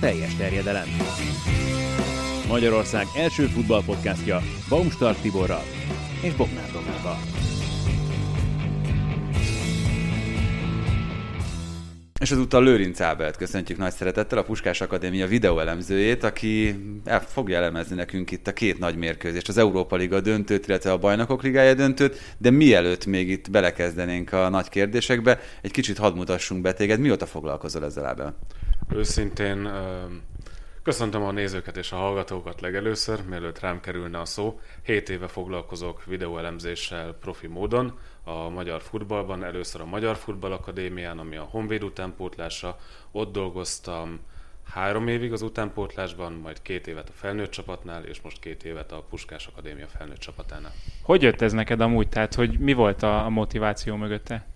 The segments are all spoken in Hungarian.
teljes terjedelem. Magyarország első futballpodcastja Baumstark Tiborral és Bognár Domával. És ezúttal Lőrinc Ábelt köszöntjük nagy szeretettel, a Puskás Akadémia videóelemzőjét, aki el fogja elemezni nekünk itt a két nagy mérkőzést, az Európa Liga döntőt, illetve a Bajnokok Ligája döntőt, de mielőtt még itt belekezdenénk a nagy kérdésekbe, egy kicsit hadd mutassunk be téged, mióta foglalkozol ezzel Ábel? Őszintén köszöntöm a nézőket és a hallgatókat legelőször, mielőtt rám kerülne a szó. Hét éve foglalkozok videóelemzéssel profi módon, a magyar futballban, először a Magyar Futball Akadémián, ami a Honvéd utánpótlása. Ott dolgoztam három évig az utánpótlásban, majd két évet a felnőtt csapatnál, és most két évet a Puskás Akadémia felnőtt csapatánál. Hogy jött ez neked amúgy? Tehát, hogy mi volt a, motiváció mögötte?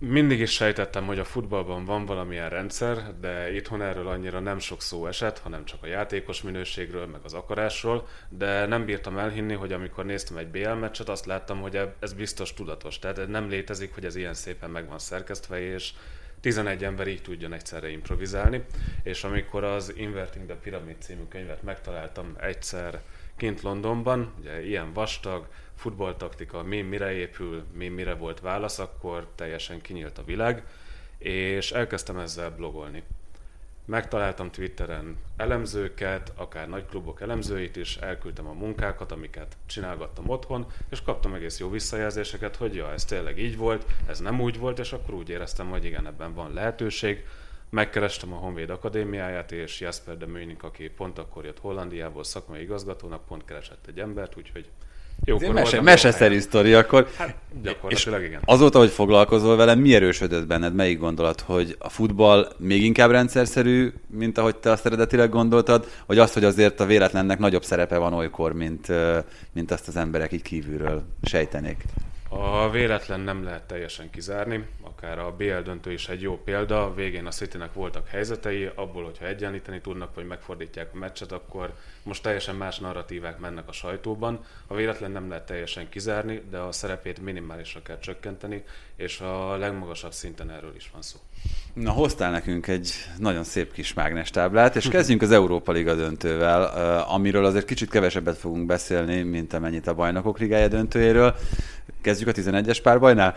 Mindig is sejtettem, hogy a futballban van valamilyen rendszer, de itthon erről annyira nem sok szó esett, hanem csak a játékos minőségről, meg az akarásról, de nem bírtam elhinni, hogy amikor néztem egy BL meccset, azt láttam, hogy ez biztos tudatos. Tehát nem létezik, hogy ez ilyen szépen meg van szerkesztve, és 11 ember így tudjon egyszerre improvizálni. És amikor az Inverting the Pyramid című könyvet megtaláltam egyszer kint Londonban, ugye ilyen vastag, futballtaktika, mi mire épül, mi mire volt válasz, akkor teljesen kinyílt a világ, és elkezdtem ezzel blogolni. Megtaláltam Twitteren elemzőket, akár nagy klubok elemzőit is, elküldtem a munkákat, amiket csinálgattam otthon, és kaptam egész jó visszajelzéseket, hogy ja, ez tényleg így volt, ez nem úgy volt, és akkor úgy éreztem, hogy igen, ebben van lehetőség. Megkerestem a Honvéd Akadémiáját, és Jasper de Műnik, aki pont akkor jött Hollandiából szakmai igazgatónak, pont keresett egy embert, úgyhogy Jókor mese, meseszerű sztori, akkor hát, gyakorlatilag igen. Azóta, hogy foglalkozol vele, mi erősödött benned? Melyik gondolat, hogy a futball még inkább rendszerszerű, mint ahogy te azt eredetileg gondoltad, vagy az, hogy azért a véletlennek nagyobb szerepe van olykor, mint, mint azt az emberek így kívülről sejtenék? A véletlen nem lehet teljesen kizárni, akár a BL döntő is egy jó példa, végén a Citynek voltak helyzetei, abból, hogyha egyenlíteni tudnak, vagy megfordítják a meccset, akkor most teljesen más narratívák mennek a sajtóban. A véletlen nem lehet teljesen kizárni, de a szerepét minimálisra kell csökkenteni, és a legmagasabb szinten erről is van szó. Na, hoztál nekünk egy nagyon szép kis mágnestáblát, és kezdjünk az Európa Liga döntővel, amiről azért kicsit kevesebbet fogunk beszélni, mint amennyit a Bajnokok Ligája döntőjéről. Kezdjük a 11-es párbajnál?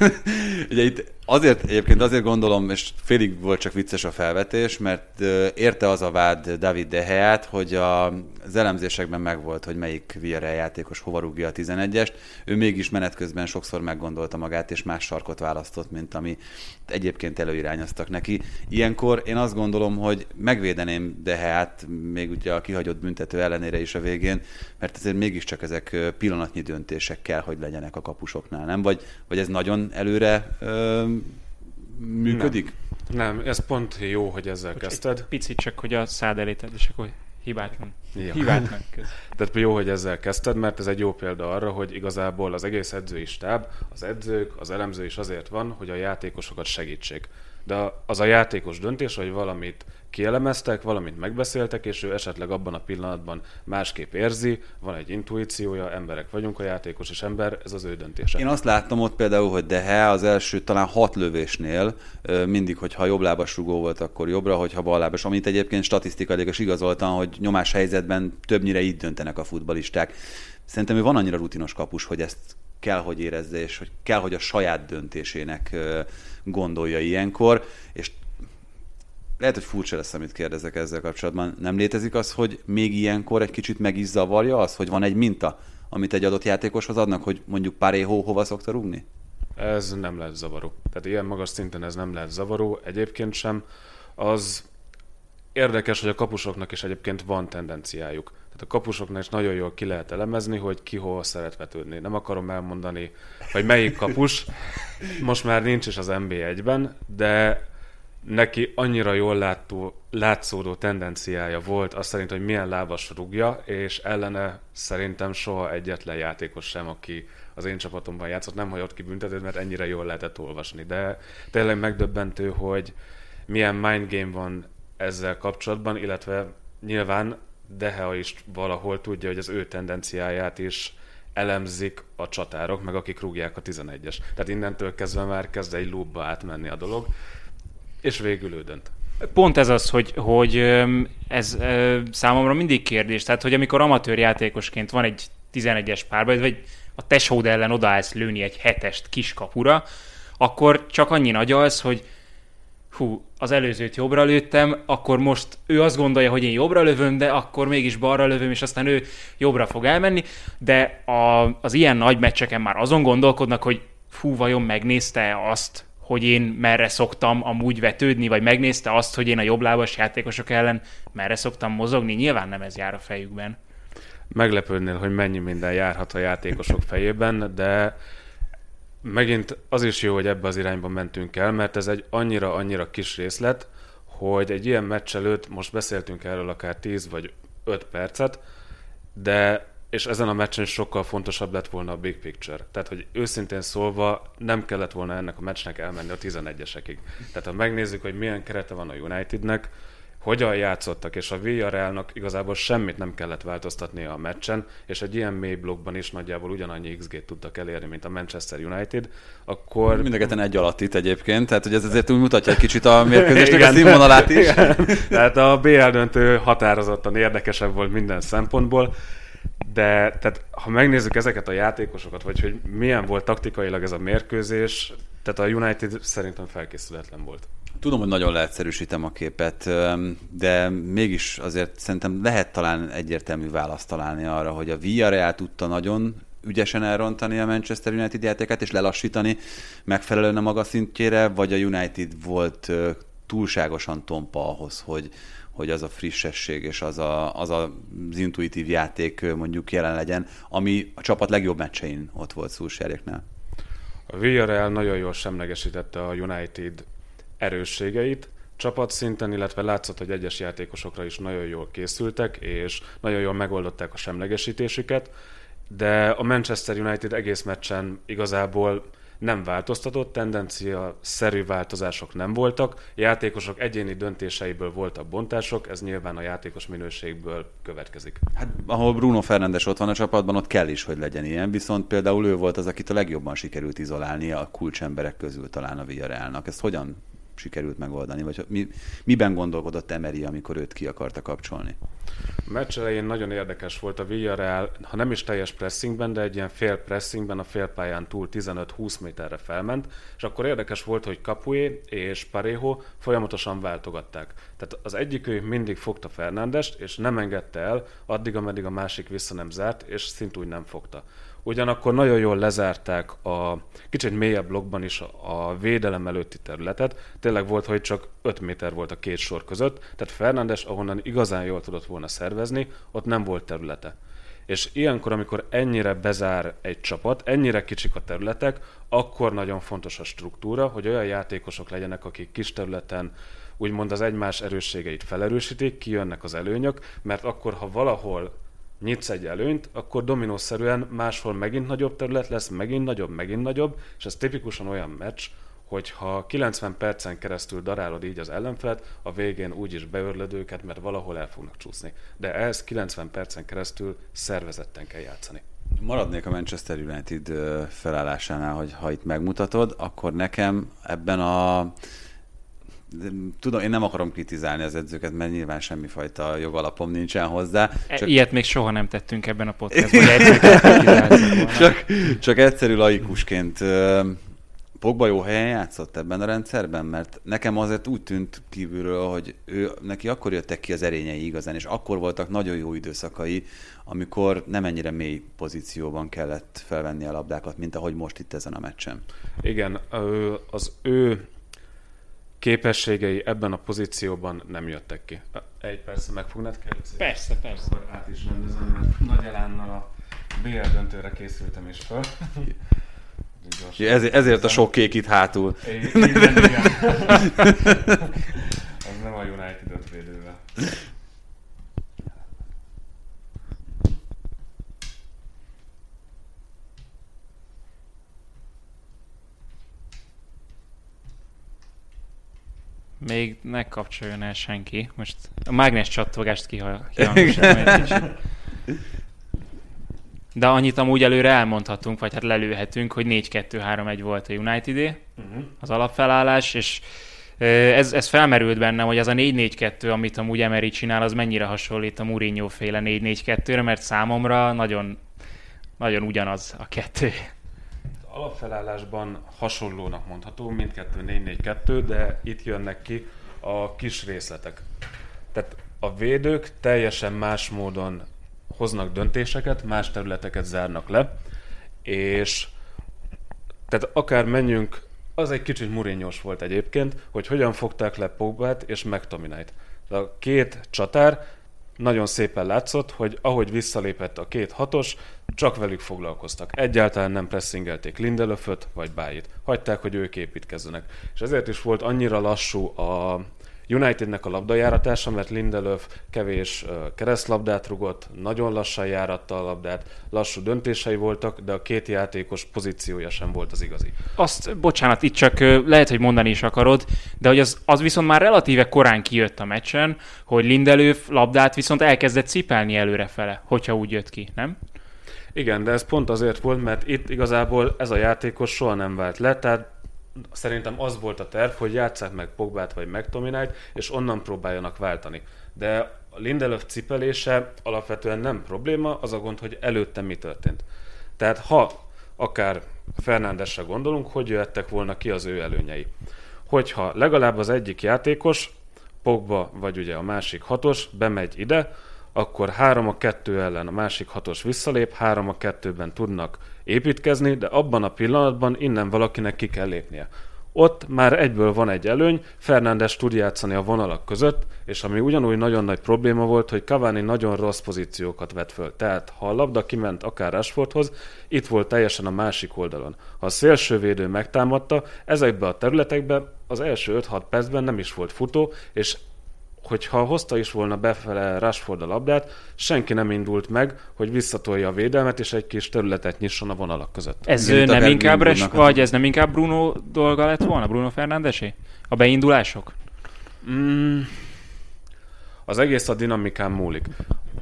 Ugye itt azért, egyébként azért gondolom, és félig volt csak vicces a felvetés, mert érte az a vád David Deheát, hogy a, az elemzésekben megvolt, hogy melyik VRL játékos hova rúgja a 11-est. Ő mégis menet közben sokszor meggondolta magát, és más sarkot választott, mint ami egyébként előirányoztak neki. Ilyenkor én azt gondolom, hogy megvédeném Deheát még ugye a kihagyott büntető ellenére is a végén, mert azért mégiscsak ezek pillanatnyi döntések kell, hogy legyenek a kapusoknál, nem? Vagy, vagy ez nagyon előre működik? Nem. nem, ez pont jó, hogy ezzel Bocs, kezdted. Picit csak, hogy a szád eléted, és akkor hibátlan. Ja. Hibátlan köz. Tehát jó, hogy ezzel kezdted, mert ez egy jó példa arra, hogy igazából az egész edzői stáb, az edzők, az elemző is azért van, hogy a játékosokat segítsék. De az a játékos döntés, hogy valamit kielemeztek, valamit megbeszéltek, és ő esetleg abban a pillanatban másképp érzi, van egy intuíciója, emberek vagyunk, a játékos és ember, ez az ő döntése. Én azt láttam ott például, hogy Dehe az első talán hat lövésnél mindig, hogyha jobblábas rugó volt, akkor jobbra, hogyha ballábas, amit egyébként statisztikailag is igazoltan, hogy nyomás helyzetben többnyire így döntenek a futbalisták. Szerintem ő van annyira rutinos kapus, hogy ezt kell, hogy érezze, és hogy kell, hogy a saját döntésének gondolja ilyenkor, és lehet, hogy furcsa lesz, amit kérdezek ezzel kapcsolatban. Nem létezik az, hogy még ilyenkor egy kicsit meg is zavarja az, hogy van egy minta, amit egy adott játékoshoz adnak, hogy mondjuk pár éhó hova szokta rúgni? Ez nem lehet zavaró. Tehát ilyen magas szinten ez nem lehet zavaró. Egyébként sem. Az érdekes, hogy a kapusoknak is egyébként van tendenciájuk. Tehát a kapusoknak is nagyon jól ki lehet elemezni, hogy ki hol szeret vetődni. Nem akarom elmondani, hogy melyik kapus. Most már nincs is az NB1-ben, de neki annyira jól látó, látszódó tendenciája volt azt szerint, hogy milyen lábas rúgja, és ellene szerintem soha egyetlen játékos sem, aki az én csapatomban játszott, nem hagyott ki büntetőt, mert ennyire jól lehetett olvasni. De tényleg megdöbbentő, hogy milyen mind game van ezzel kapcsolatban, illetve nyilván Deha is valahol tudja, hogy az ő tendenciáját is elemzik a csatárok, meg akik rúgják a 11-es. Tehát innentől kezdve már kezd egy loopba átmenni a dolog és végül ő dönt. Pont ez az, hogy, hogy ez számomra mindig kérdés. Tehát, hogy amikor amatőr játékosként van egy 11-es párbaj, vagy a tesód ellen odaállsz lőni egy hetest kiskapura, akkor csak annyi nagy az, hogy hú, az előzőt jobbra lőttem, akkor most ő azt gondolja, hogy én jobbra lövöm, de akkor mégis balra lövöm, és aztán ő jobbra fog elmenni, de a, az ilyen nagy meccseken már azon gondolkodnak, hogy fú, vajon megnézte azt, hogy én merre szoktam amúgy vetődni, vagy megnézte azt, hogy én a jobblábas játékosok ellen merre szoktam mozogni, nyilván nem ez jár a fejükben. Meglepődnél, hogy mennyi minden járhat a játékosok fejében, de megint az is jó, hogy ebbe az irányba mentünk el, mert ez egy annyira-annyira kis részlet, hogy egy ilyen meccs előtt, most beszéltünk erről akár 10 vagy 5 percet, de és ezen a meccsen sokkal fontosabb lett volna a big picture. Tehát, hogy őszintén szólva nem kellett volna ennek a meccsnek elmenni a 11-esekig. Tehát, ha megnézzük, hogy milyen kerete van a Unitednek, hogyan játszottak, és a Villarrealnak igazából semmit nem kellett változtatni a meccsen, és egy ilyen mély blokkban is nagyjából ugyanannyi XG-t tudtak elérni, mint a Manchester United, akkor... Mind egy alatt itt egyébként, tehát hogy ez azért úgy mutatja egy kicsit a mérkőzésnek a színvonalát is. Igen. Tehát a BL döntő határozottan érdekesebb volt minden szempontból, de tehát, ha megnézzük ezeket a játékosokat, vagy hogy milyen volt taktikailag ez a mérkőzés, tehát a United szerintem felkészületlen volt. Tudom, hogy nagyon leegyszerűsítem a képet, de mégis azért szerintem lehet talán egyértelmű választ találni arra, hogy a Villarreal tudta nagyon ügyesen elrontani a Manchester United játékát, és lelassítani megfelelően a maga szintjére, vagy a United volt túlságosan tompa ahhoz, hogy, hogy az a frissesség és az, a, az a, az intuitív játék mondjuk jelen legyen, ami a csapat legjobb meccsein ott volt Szulsjáréknál. A Villarreal nagyon jól semlegesítette a United erősségeit, csapatszinten, illetve látszott, hogy egyes játékosokra is nagyon jól készültek, és nagyon jól megoldották a semlegesítésüket, de a Manchester United egész meccsen igazából nem változtatott, tendencia szerű változások nem voltak, játékosok egyéni döntéseiből voltak bontások, ez nyilván a játékos minőségből következik. Hát ahol Bruno Fernandes ott van a csapatban, ott kell is, hogy legyen ilyen, viszont például ő volt az, akit a legjobban sikerült izolálni a kulcsemberek közül talán a Villarrealnak. Ezt hogyan sikerült megoldani, vagy mi, miben gondolkodott Emery, amikor őt ki akarta kapcsolni? A meccs elején nagyon érdekes volt a Villarreal, ha nem is teljes pressingben, de egy ilyen fél pressingben a félpályán túl 15-20 méterre felment, és akkor érdekes volt, hogy Capué és Parejo folyamatosan váltogatták. Tehát az egyik ő mindig fogta Fernandest, és nem engedte el, addig, ameddig a másik vissza nem zárt, és szintúgy nem fogta. Ugyanakkor nagyon jól lezárták a kicsit mélyebb blokkban is a védelem előtti területet. Tényleg volt, hogy csak 5 méter volt a két sor között, tehát Fernandes, ahonnan igazán jól tudott volna szervezni, ott nem volt területe. És ilyenkor, amikor ennyire bezár egy csapat, ennyire kicsik a területek, akkor nagyon fontos a struktúra, hogy olyan játékosok legyenek, akik kis területen úgymond az egymás erősségeit felerősítik, kijönnek az előnyök, mert akkor, ha valahol nyitsz egy előnyt, akkor dominószerűen máshol megint nagyobb terület lesz, megint nagyobb, megint nagyobb, és ez tipikusan olyan meccs, hogyha 90 percen keresztül darálod így az ellenfelet, a végén úgyis beörlöd őket, mert valahol el fognak csúszni. De ez 90 percen keresztül szervezetten kell játszani. Maradnék a Manchester United felállásánál, hogy ha itt megmutatod, akkor nekem ebben a tudom, én nem akarom kritizálni az edzőket, mert nyilván semmifajta jogalapom nincsen hozzá. E, csak... Ilyet még soha nem tettünk ebben a podcastban, hogy csak, csak egyszerű laikusként Pogba jó helyen játszott ebben a rendszerben, mert nekem azért úgy tűnt kívülről, hogy ő, neki akkor jöttek ki az erényei igazán, és akkor voltak nagyon jó időszakai, amikor nem ennyire mély pozícióban kellett felvenni a labdákat, mint ahogy most itt ezen a meccsen. Igen, az ő képességei ebben a pozícióban nem jöttek ki. Egy perc meg fognád kérni? Persze, persze. Akkor át is rendezem, mert nagy elánnal a BL döntőre készültem is fel. ezért, ezért a sok kék itt hátul. Igen, igen. Az nem a United ötvédővel. Még ne kapcsoljon el senki. Most a mágnes csattogást kihangosítom De annyit amúgy előre elmondhatunk, vagy hát lelőhetünk, hogy 4-2-3-1 volt a United uh-huh. az alapfelállás, és Ez, ez felmerült bennem, hogy az a 4-4-2, amit amúgy Emery csinál, az mennyire hasonlít a Mourinho féle 4-4-2-re, mert számomra nagyon, nagyon ugyanaz a kettő. Alapfelállásban hasonlónak mondható, mindkettő 4-4-2, de itt jönnek ki a kis részletek. Tehát a védők teljesen más módon hoznak döntéseket, más területeket zárnak le, és tehát akár menjünk, az egy kicsit murinyos volt egyébként, hogy hogyan fogták le Pogbát és McTominayt. A két csatár nagyon szépen látszott, hogy ahogy visszalépett a két hatos, csak velük foglalkoztak. Egyáltalán nem pressingelték Lindelöföt vagy Bájit. Hagyták, hogy ők építkezzenek. És ezért is volt annyira lassú a Unitednek a labdajáratása, mert Lindelöf kevés keresztlabdát rugott, nagyon lassan járatta a labdát, lassú döntései voltak, de a két játékos pozíciója sem volt az igazi. Azt, bocsánat, itt csak lehet, hogy mondani is akarod, de hogy az, az viszont már relatíve korán kijött a meccsen, hogy Lindelöf labdát viszont elkezdett cipelni előrefele, hogyha úgy jött ki, nem? Igen, de ez pont azért volt, mert itt igazából ez a játékos soha nem vált le, tehát szerintem az volt a terv, hogy játsszák meg Pogbát vagy McTominayt, és onnan próbáljanak váltani. De a Lindelöf cipelése alapvetően nem probléma, az a gond, hogy előtte mi történt. Tehát ha akár Fernándesre gondolunk, hogy jöttek volna ki az ő előnyei. Hogyha legalább az egyik játékos, Pogba vagy ugye a másik hatos bemegy ide, akkor 3 a 2 ellen a másik hatos visszalép, 3 a 2-ben tudnak építkezni, de abban a pillanatban innen valakinek ki kell lépnie. Ott már egyből van egy előny, Fernándes tud játszani a vonalak között, és ami ugyanúgy nagyon nagy probléma volt, hogy Cavani nagyon rossz pozíciókat vett föl. Tehát, ha a labda kiment akár Rashfordhoz, itt volt teljesen a másik oldalon. Ha a szélsővédő megtámadta, ezekbe a területekbe az első 5-6 percben nem is volt futó, és hogyha hozta is volna befele Rashford a labdát, senki nem indult meg, hogy visszatolja a védelmet, és egy kis területet nyisson a vonalak között. Ez ő nem inkább Res, vagy ez nem inkább Bruno dolga lett volna, Bruno Fernándesé? A beindulások? Mm, az egész a dinamikán múlik.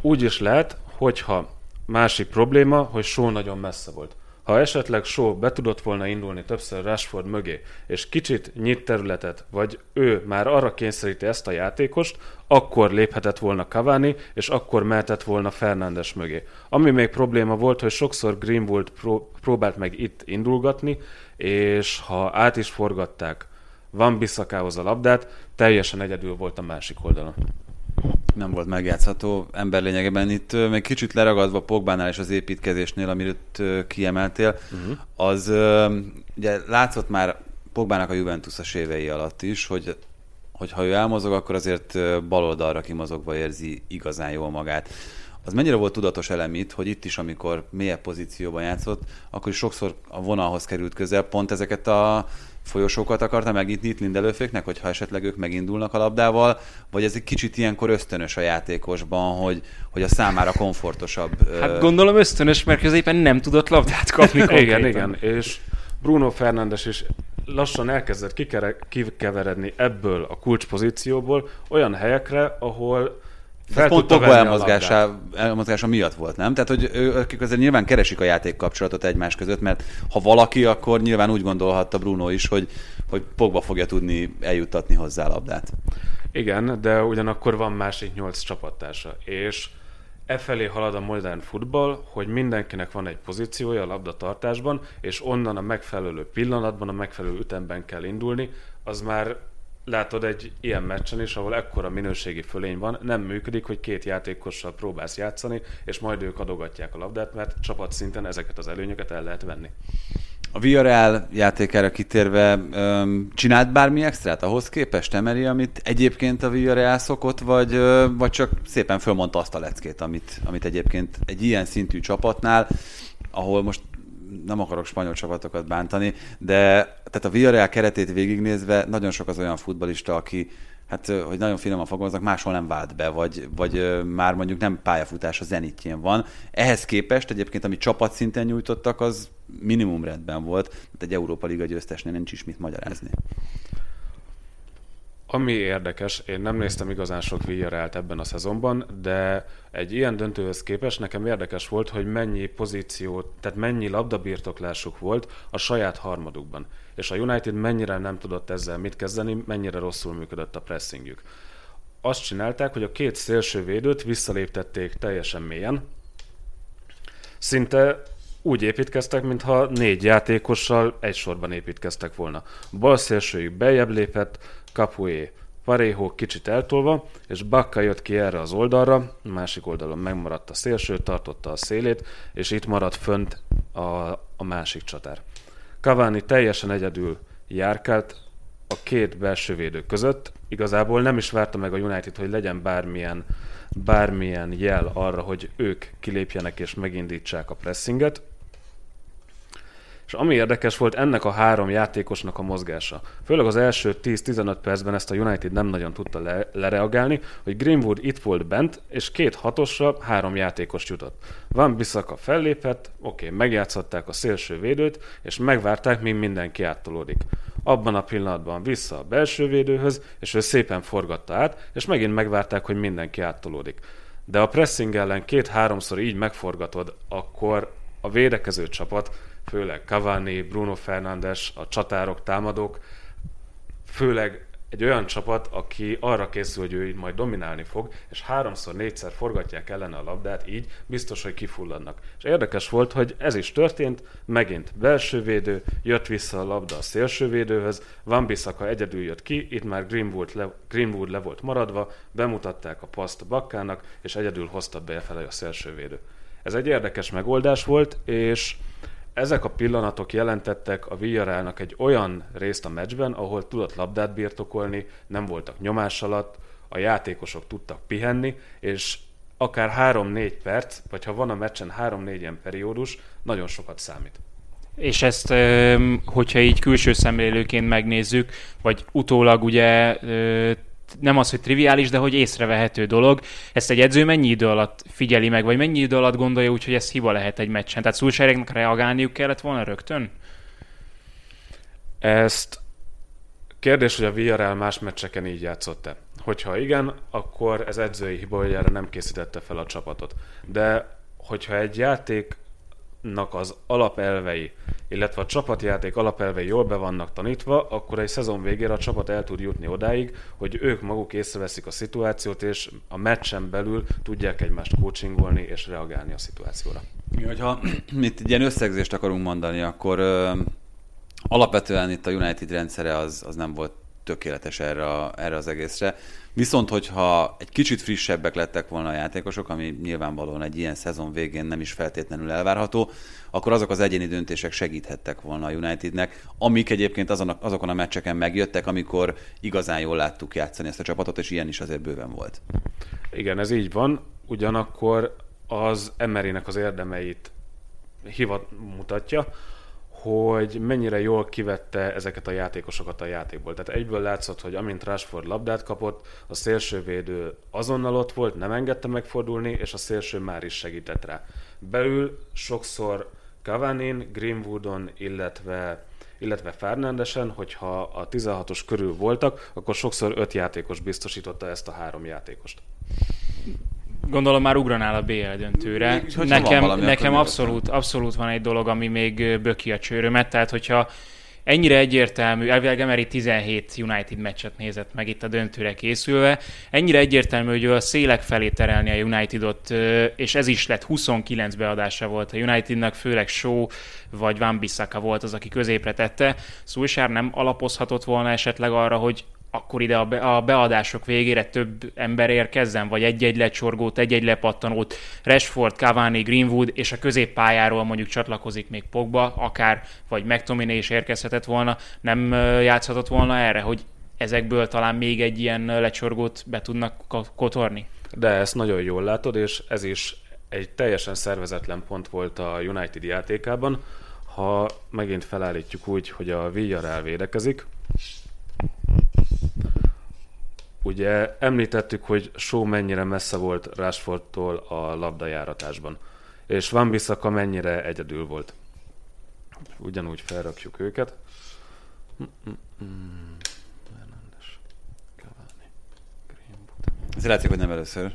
Úgy is lehet, hogyha másik probléma, hogy só nagyon messze volt. Ha esetleg Shaw be tudott volna indulni többször Rashford mögé, és kicsit nyit területet, vagy ő már arra kényszeríti ezt a játékost, akkor léphetett volna Cavani, és akkor mehetett volna Fernandes mögé. Ami még probléma volt, hogy sokszor Greenwood pró- próbált meg itt indulgatni, és ha át is forgatták Van Bissakához a labdát, teljesen egyedül volt a másik oldalon nem volt megjátszható ember lényegében. Itt még kicsit leragadva Pogbánál és az építkezésnél, amit kiemeltél, uh-huh. az ugye látszott már Pogbának a Juventus a évei alatt is, hogy hogy ha ő elmozog, akkor azért baloldalra kimozogva érzi igazán jól magát. Az mennyire volt tudatos elem itt, hogy itt is, amikor mélyebb pozícióban játszott, akkor is sokszor a vonalhoz került közel, pont ezeket a folyosókat akarta megnyitni itt Lindelőféknek, hogyha esetleg ők megindulnak a labdával, vagy ez egy kicsit ilyenkor ösztönös a játékosban, hogy, hogy a számára komfortosabb. Hát gondolom ösztönös, mert középen nem tudott labdát kapni Igen, igen, és Bruno Fernandes is lassan elkezdett kikeveredni ebből a kulcspozícióból olyan helyekre, ahol fel pont Pogba elmozgása, elmozgása miatt volt, nem? Tehát, hogy ők azért nyilván keresik a játék kapcsolatot egymás között, mert ha valaki, akkor nyilván úgy gondolhatta Bruno is, hogy, hogy Pogba fogja tudni eljuttatni hozzá a labdát. Igen, de ugyanakkor van másik nyolc csapattársa, és e felé halad a modern futball, hogy mindenkinek van egy pozíciója a labdatartásban, és onnan a megfelelő pillanatban, a megfelelő ütemben kell indulni, az már látod egy ilyen meccsen is, ahol ekkora minőségi fölény van, nem működik, hogy két játékossal próbálsz játszani, és majd ők adogatják a labdát, mert csapatszinten ezeket az előnyöket el lehet venni. A Villarreal játékára kitérve csinált bármi extrát ahhoz képest, emeli, amit egyébként a Villarreal szokott, vagy, vagy csak szépen fölmondta azt a leckét, amit, amit egyébként egy ilyen szintű csapatnál, ahol most nem akarok spanyol csapatokat bántani, de tehát a Villarreal keretét végignézve nagyon sok az olyan futbalista, aki hát, hogy nagyon finoman fogalmaznak, máshol nem vált be, vagy, vagy már mondjuk nem pályafutás a zenitjén van. Ehhez képest egyébként, amit csapatszinten nyújtottak, az minimum rendben volt, mert egy Európa Liga győztesnél nincs is mit magyarázni. Ami érdekes, én nem néztem igazán sok Villarealt ebben a szezonban, de egy ilyen döntőhöz képest nekem érdekes volt, hogy mennyi pozíció, tehát mennyi labdabirtoklásuk volt a saját harmadukban. És a United mennyire nem tudott ezzel mit kezdeni, mennyire rosszul működött a pressingjük. Azt csinálták, hogy a két szélső védőt visszaléptették teljesen mélyen. Szinte úgy építkeztek, mintha négy játékossal egy sorban építkeztek volna. Bal szélsőjük bejebb lépett, Capué Parejo kicsit eltolva, és Bakka jött ki erre az oldalra, másik oldalon megmaradt a szélső, tartotta a szélét, és itt maradt fönt a, a másik csatár. Cavani teljesen egyedül járkált a két belső védő között. Igazából nem is várta meg a United, hogy legyen bármilyen, bármilyen jel arra, hogy ők kilépjenek és megindítsák a pressinget. És ami érdekes volt, ennek a három játékosnak a mozgása. Főleg az első 10-15 percben ezt a United nem nagyon tudta le- lereagálni, hogy Greenwood itt volt bent, és két hatosra három játékos jutott. Van Bissaka fellépett, oké, okay, megjátszották a szélső védőt, és megvárták, míg mindenki áttolódik. Abban a pillanatban vissza a belső védőhöz, és ő szépen forgatta át, és megint megvárták, hogy mindenki áttolódik. De a pressing ellen két-háromszor így megforgatod, akkor a védekező csapat főleg Cavani, Bruno Fernandes, a csatárok, támadók, főleg egy olyan csapat, aki arra készül, hogy ő így majd dominálni fog, és háromszor, négyszer forgatják ellene a labdát, így biztos, hogy kifulladnak. És érdekes volt, hogy ez is történt, megint belsővédő, jött vissza a labda a szélsővédőhöz, Van Bissaka egyedül jött ki, itt már Greenwood le, Greenwood le volt maradva, bemutatták a paszt Bakkának, és egyedül hozta befele a szélsővédő. Ez egy érdekes megoldás volt, és ezek a pillanatok jelentettek a Villarrealnak egy olyan részt a meccsben, ahol tudott labdát birtokolni, nem voltak nyomás alatt, a játékosok tudtak pihenni, és akár 3-4 perc, vagy ha van a meccsen 3-4 ilyen periódus, nagyon sokat számít. És ezt, hogyha így külső szemlélőként megnézzük, vagy utólag ugye nem az, hogy triviális, de hogy észrevehető dolog. Ezt egy edző mennyi idő alatt figyeli meg, vagy mennyi idő alatt gondolja úgy, hogy ez hiba lehet egy meccsen? Tehát Szulsáreknek reagálniuk kellett volna rögtön? Ezt kérdés, hogy a Villarreal más meccseken így játszott-e. Hogyha igen, akkor ez edzői hiba, hogy erre nem készítette fel a csapatot. De hogyha egy játék nak az alapelvei, illetve a csapatjáték alapelvei jól be vannak tanítva, akkor egy szezon végére a csapat el tud jutni odáig, hogy ők maguk észreveszik a szituációt, és a meccsen belül tudják egymást coachingolni és reagálni a szituációra. Hogyha itt egy ilyen összegzést akarunk mondani, akkor ö, alapvetően itt a United rendszere az, az nem volt tökéletes erre, erre az egészre. Viszont, hogyha egy kicsit frissebbek lettek volna a játékosok, ami nyilvánvalóan egy ilyen szezon végén nem is feltétlenül elvárható, akkor azok az egyéni döntések segíthettek volna a Unitednek, amik egyébként azon, azokon a meccseken megjöttek, amikor igazán jól láttuk játszani ezt a csapatot, és ilyen is azért bőven volt. Igen, ez így van, ugyanakkor az Emerynek az érdemeit hivat mutatja, hogy mennyire jól kivette ezeket a játékosokat a játékból. Tehát egyből látszott, hogy amint Rashford labdát kapott, a szélsővédő azonnal ott volt, nem engedte megfordulni, és a szélső már is segített rá. Belül sokszor Cavanin, Greenwoodon, illetve illetve Fernandesen, hogyha a 16-os körül voltak, akkor sokszor öt játékos biztosította ezt a három játékost. Gondolom már ugranál a BL döntőre. Mégis, nekem valami, nekem abszolút, abszolút van egy dolog, ami még böki a csőrömet, tehát hogyha ennyire egyértelmű, elvileg Emery 17 United meccset nézett meg itt a döntőre készülve, ennyire egyértelmű, hogy a szélek felé terelni a Unitedot, és ez is lett 29 beadása volt a Unitednak, főleg Show vagy Van Bissaka volt az, aki középre tette. Szulsár nem alapozhatott volna esetleg arra, hogy akkor ide a, be, a beadások végére több ember érkezzen, vagy egy-egy lecsorgót, egy-egy lepattanót, Rashford, Cavani, Greenwood, és a középpályáról mondjuk csatlakozik még Pogba, akár, vagy McTominay is érkezhetett volna, nem játszhatott volna erre, hogy ezekből talán még egy ilyen lecsorgót be tudnak kotorni? De ezt nagyon jól látod, és ez is egy teljesen szervezetlen pont volt a United játékában. Ha megint felállítjuk úgy, hogy a Villarreal védekezik, Ugye említettük, hogy Show mennyire messze volt Rashfordtól a labdajáratásban, és Van Bissaka mennyire egyedül volt. Ugyanúgy felrakjuk őket. Ez látszik, hogy nem először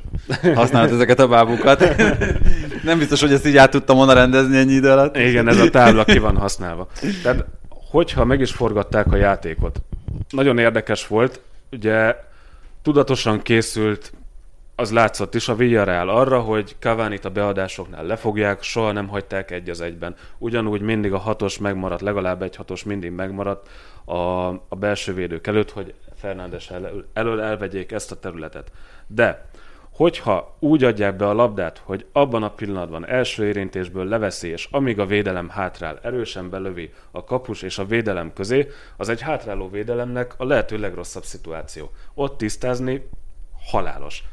használod ezeket a bábukat. nem biztos, hogy ezt így át tudtam volna rendezni ennyi idő alatt. Igen, ez a tábla ki van használva. Tehát, hogyha meg is forgatták a játékot, nagyon érdekes volt, ugye tudatosan készült az látszott is a Villarreal arra, hogy cavani a beadásoknál lefogják, soha nem hagyták egy az egyben. Ugyanúgy mindig a hatos megmaradt, legalább egy hatos mindig megmaradt a, a belső védők előtt, hogy Fernándes elől, elől elvegyék ezt a területet. De hogyha úgy adják be a labdát, hogy abban a pillanatban első érintésből leveszi, és amíg a védelem hátrál, erősen belövi a kapus és a védelem közé, az egy hátráló védelemnek a lehető legrosszabb szituáció. Ott tisztázni halálos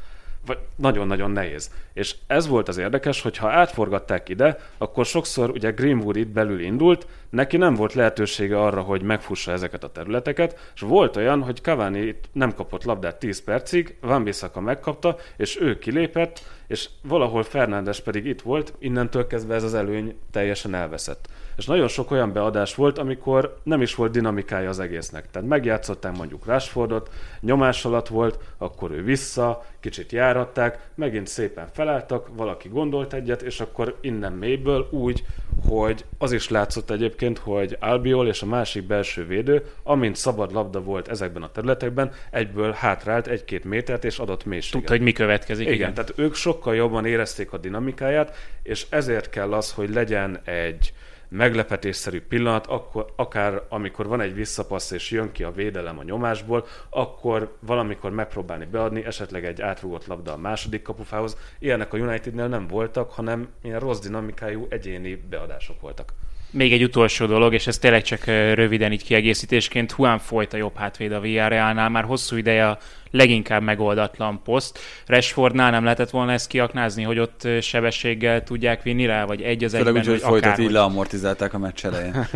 vagy nagyon-nagyon nehéz. És ez volt az érdekes, hogy ha átforgatták ide, akkor sokszor ugye Greenwood itt belül indult, neki nem volt lehetősége arra, hogy megfussa ezeket a területeket, és volt olyan, hogy Cavani itt nem kapott labdát 10 percig, Van Bissaka megkapta, és ő kilépett, és valahol Fernándes pedig itt volt, innentől kezdve ez az előny teljesen elveszett. És nagyon sok olyan beadás volt, amikor nem is volt dinamikája az egésznek. Tehát megjátszották mondjuk Rashfordot, nyomás alatt volt, akkor ő vissza, kicsit járatták, megint szépen felálltak, valaki gondolt egyet, és akkor innen mélyből úgy, hogy az is látszott egyébként, hogy Albiol és a másik belső védő, amint szabad labda volt ezekben a területekben, egyből hátrált egy-két métert és adott mélységet. Tudta, hogy mi következik. Igen, igen, tehát ők sokkal jobban érezték a dinamikáját, és ezért kell az, hogy legyen egy meglepetésszerű pillanat, akkor, akár amikor van egy visszapassz és jön ki a védelem a nyomásból, akkor valamikor megpróbálni beadni, esetleg egy átrugott labda a második kapufához. Ilyenek a Unitednél nem voltak, hanem ilyen rossz dinamikájú egyéni beadások voltak. Még egy utolsó dolog, és ez tényleg csak röviden így kiegészítésként, Juan folyt a jobb hátvéd a Villarrealnál, már hosszú ideje a leginkább megoldatlan poszt. Rashfordnál nem lehetett volna ezt kiaknázni, hogy ott sebességgel tudják vinni rá, vagy egy az Főleg egyben, úgy, hogy folytat, így leamortizálták a meccs elején.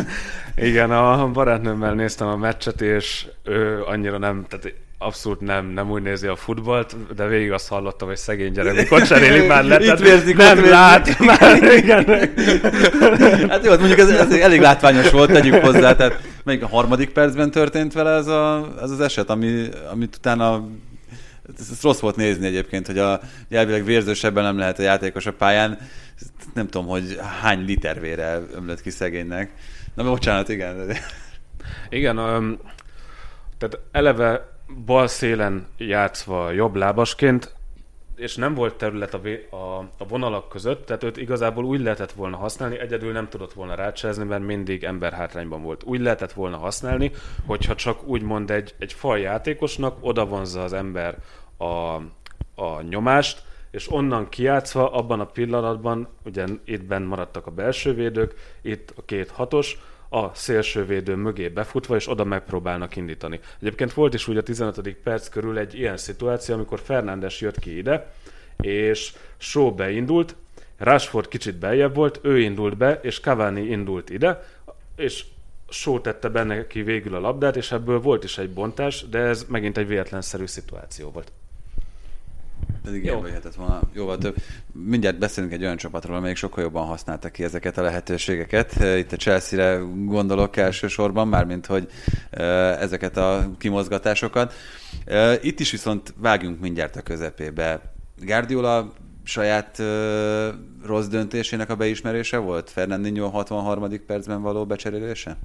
Igen, a barátnőmmel néztem a meccset, és ő annyira nem, tehát abszolút nem, nem úgy nézi a futballt, de végig azt hallottam, hogy szegény gyerek, mikor cserélik már le. Itt vérzik, nem lát, már igen. hát jó, hát mondjuk ez, ez, elég látványos volt, tegyük hozzá, tehát melyik a harmadik percben történt vele ez, a, ez az eset, ami, amit utána ez, ez rossz volt nézni egyébként, hogy a elvileg vérzősebben nem lehet a játékos a pályán. Nem tudom, hogy hány liter vére ömlött ki szegénynek. Na, bocsánat, igen. Igen, um, tehát eleve bal szélen játszva jobb lábasként, és nem volt terület a, a, a vonalak között, tehát őt igazából úgy lehetett volna használni, egyedül nem tudott volna rácsázni, mert mindig ember hátrányban volt. Úgy lehetett volna használni, hogyha csak úgymond egy, egy fal játékosnak oda vonzza az ember a, a nyomást, és onnan kiátszva abban a pillanatban, ugye itt benn maradtak a belső védők, itt a két hatos, a szélsővédő mögé befutva, és oda megpróbálnak indítani. Egyébként volt is úgy a 15. perc körül egy ilyen szituáció, amikor Fernándes jött ki ide, és Shaw beindult, Rashford kicsit beljebb volt, ő indult be, és Cavani indult ide, és Shaw tette benne ki végül a labdát, és ebből volt is egy bontás, de ez megint egy véletlenszerű szituáció volt. Pedig Jó. jöhetett volna jóval több. Mindjárt beszélünk egy olyan csapatról, amelyik sokkal jobban használta ki ezeket a lehetőségeket. Itt a Chelsea-re gondolok elsősorban, mármint hogy ezeket a kimozgatásokat. Itt is viszont vágjunk mindjárt a közepébe. Guardiola saját rossz döntésének a beismerése volt? Fernandinho 63. percben való becserélése?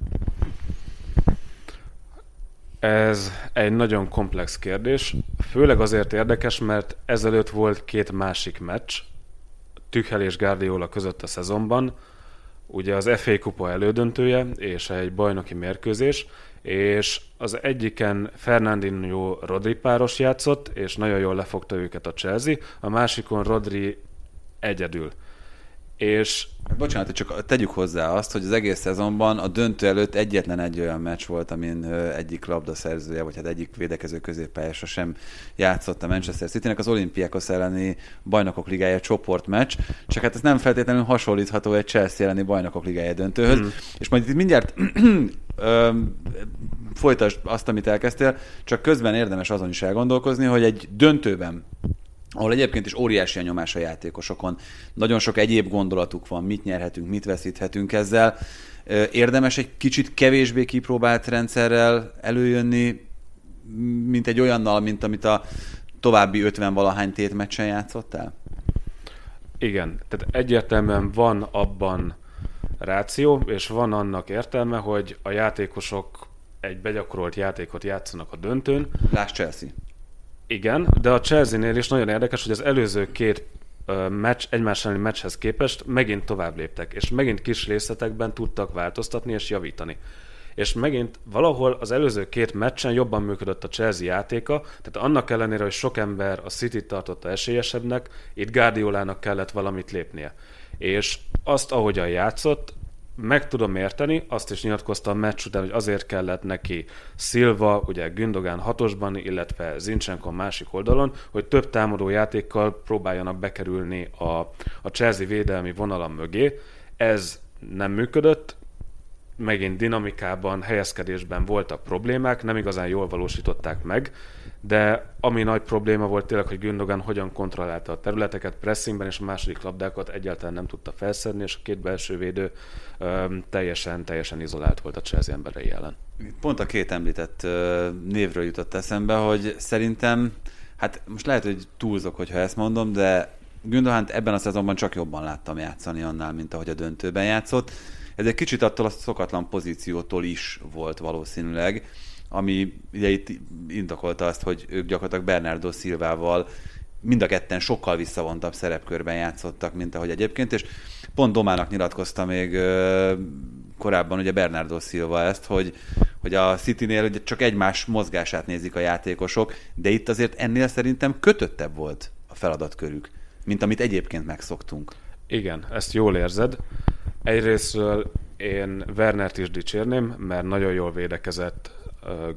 Ez egy nagyon komplex kérdés, főleg azért érdekes, mert ezelőtt volt két másik meccs, Tüchel és Guardiola között a szezonban, ugye az FA kupa elődöntője és egy bajnoki mérkőzés, és az egyiken Fernandinho Rodri páros játszott, és nagyon jól lefogta őket a Chelsea, a másikon Rodri egyedül. És Hát bocsánat, csak tegyük hozzá azt, hogy az egész szezonban a döntő előtt egyetlen egy olyan meccs volt, amin egyik labdaszerzője, vagy hát egyik védekező középpályása sem játszott a Manchester City-nek, az olimpiákos elleni bajnokok ligája csoportmeccs, csak hát ez nem feltétlenül hasonlítható egy Chelsea elleni bajnokok ligája döntőhöz, mm. és majd itt mindjárt folytasd azt, amit elkezdtél, csak közben érdemes azon is elgondolkozni, hogy egy döntőben ahol egyébként is óriási a nyomás a játékosokon. Nagyon sok egyéb gondolatuk van, mit nyerhetünk, mit veszíthetünk ezzel. Érdemes egy kicsit kevésbé kipróbált rendszerrel előjönni, mint egy olyannal, mint amit a további 50 valahány tétmeccsen játszottál? Igen, tehát egyértelműen van abban ráció, és van annak értelme, hogy a játékosok egy begyakorolt játékot játszanak a döntőn. Láss Chelsea. Igen, de a Chelsea-nél is nagyon érdekes, hogy az előző két meccs, egymás elleni meccshez képest megint tovább léptek, és megint kis részletekben tudtak változtatni és javítani. És megint valahol az előző két meccsen jobban működött a Chelsea játéka, tehát annak ellenére, hogy sok ember a City tartotta esélyesebbnek, itt Guardiolának kellett valamit lépnie. És azt, ahogyan játszott, meg tudom érteni, azt is nyilatkozta a meccs után, hogy azért kellett neki Silva, ugye Gündogan hatosban, illetve Zincsenko másik oldalon, hogy több támadó játékkal próbáljanak bekerülni a, a Chelsea védelmi vonalam mögé. Ez nem működött, megint dinamikában, helyezkedésben voltak problémák, nem igazán jól valósították meg, de ami nagy probléma volt tényleg, hogy Gündogan hogyan kontrollálta a területeket, pressingben és a második labdákat egyáltalán nem tudta felszedni, és a két belső védő teljesen, teljesen izolált volt a Chelsea emberei ellen. Pont a két említett névről jutott eszembe, hogy szerintem, hát most lehet, hogy túlzok, hogyha ezt mondom, de Gündogánt ebben a szezonban csak jobban láttam játszani annál, mint ahogy a döntőben játszott. Ez egy kicsit attól a szokatlan pozíciótól is volt valószínűleg, ami ugye itt indokolta azt, hogy ők gyakorlatilag Bernardo Szilvával mind a ketten sokkal visszavontabb szerepkörben játszottak, mint ahogy egyébként, és pont Domának nyilatkozta még korábban ugye Bernardo Silva ezt, hogy, hogy a City-nél ugye csak egymás mozgását nézik a játékosok, de itt azért ennél szerintem kötöttebb volt a feladatkörük, mint amit egyébként megszoktunk. Igen, ezt jól érzed. Egyrésztről én Wernert is dicsérném, mert nagyon jól védekezett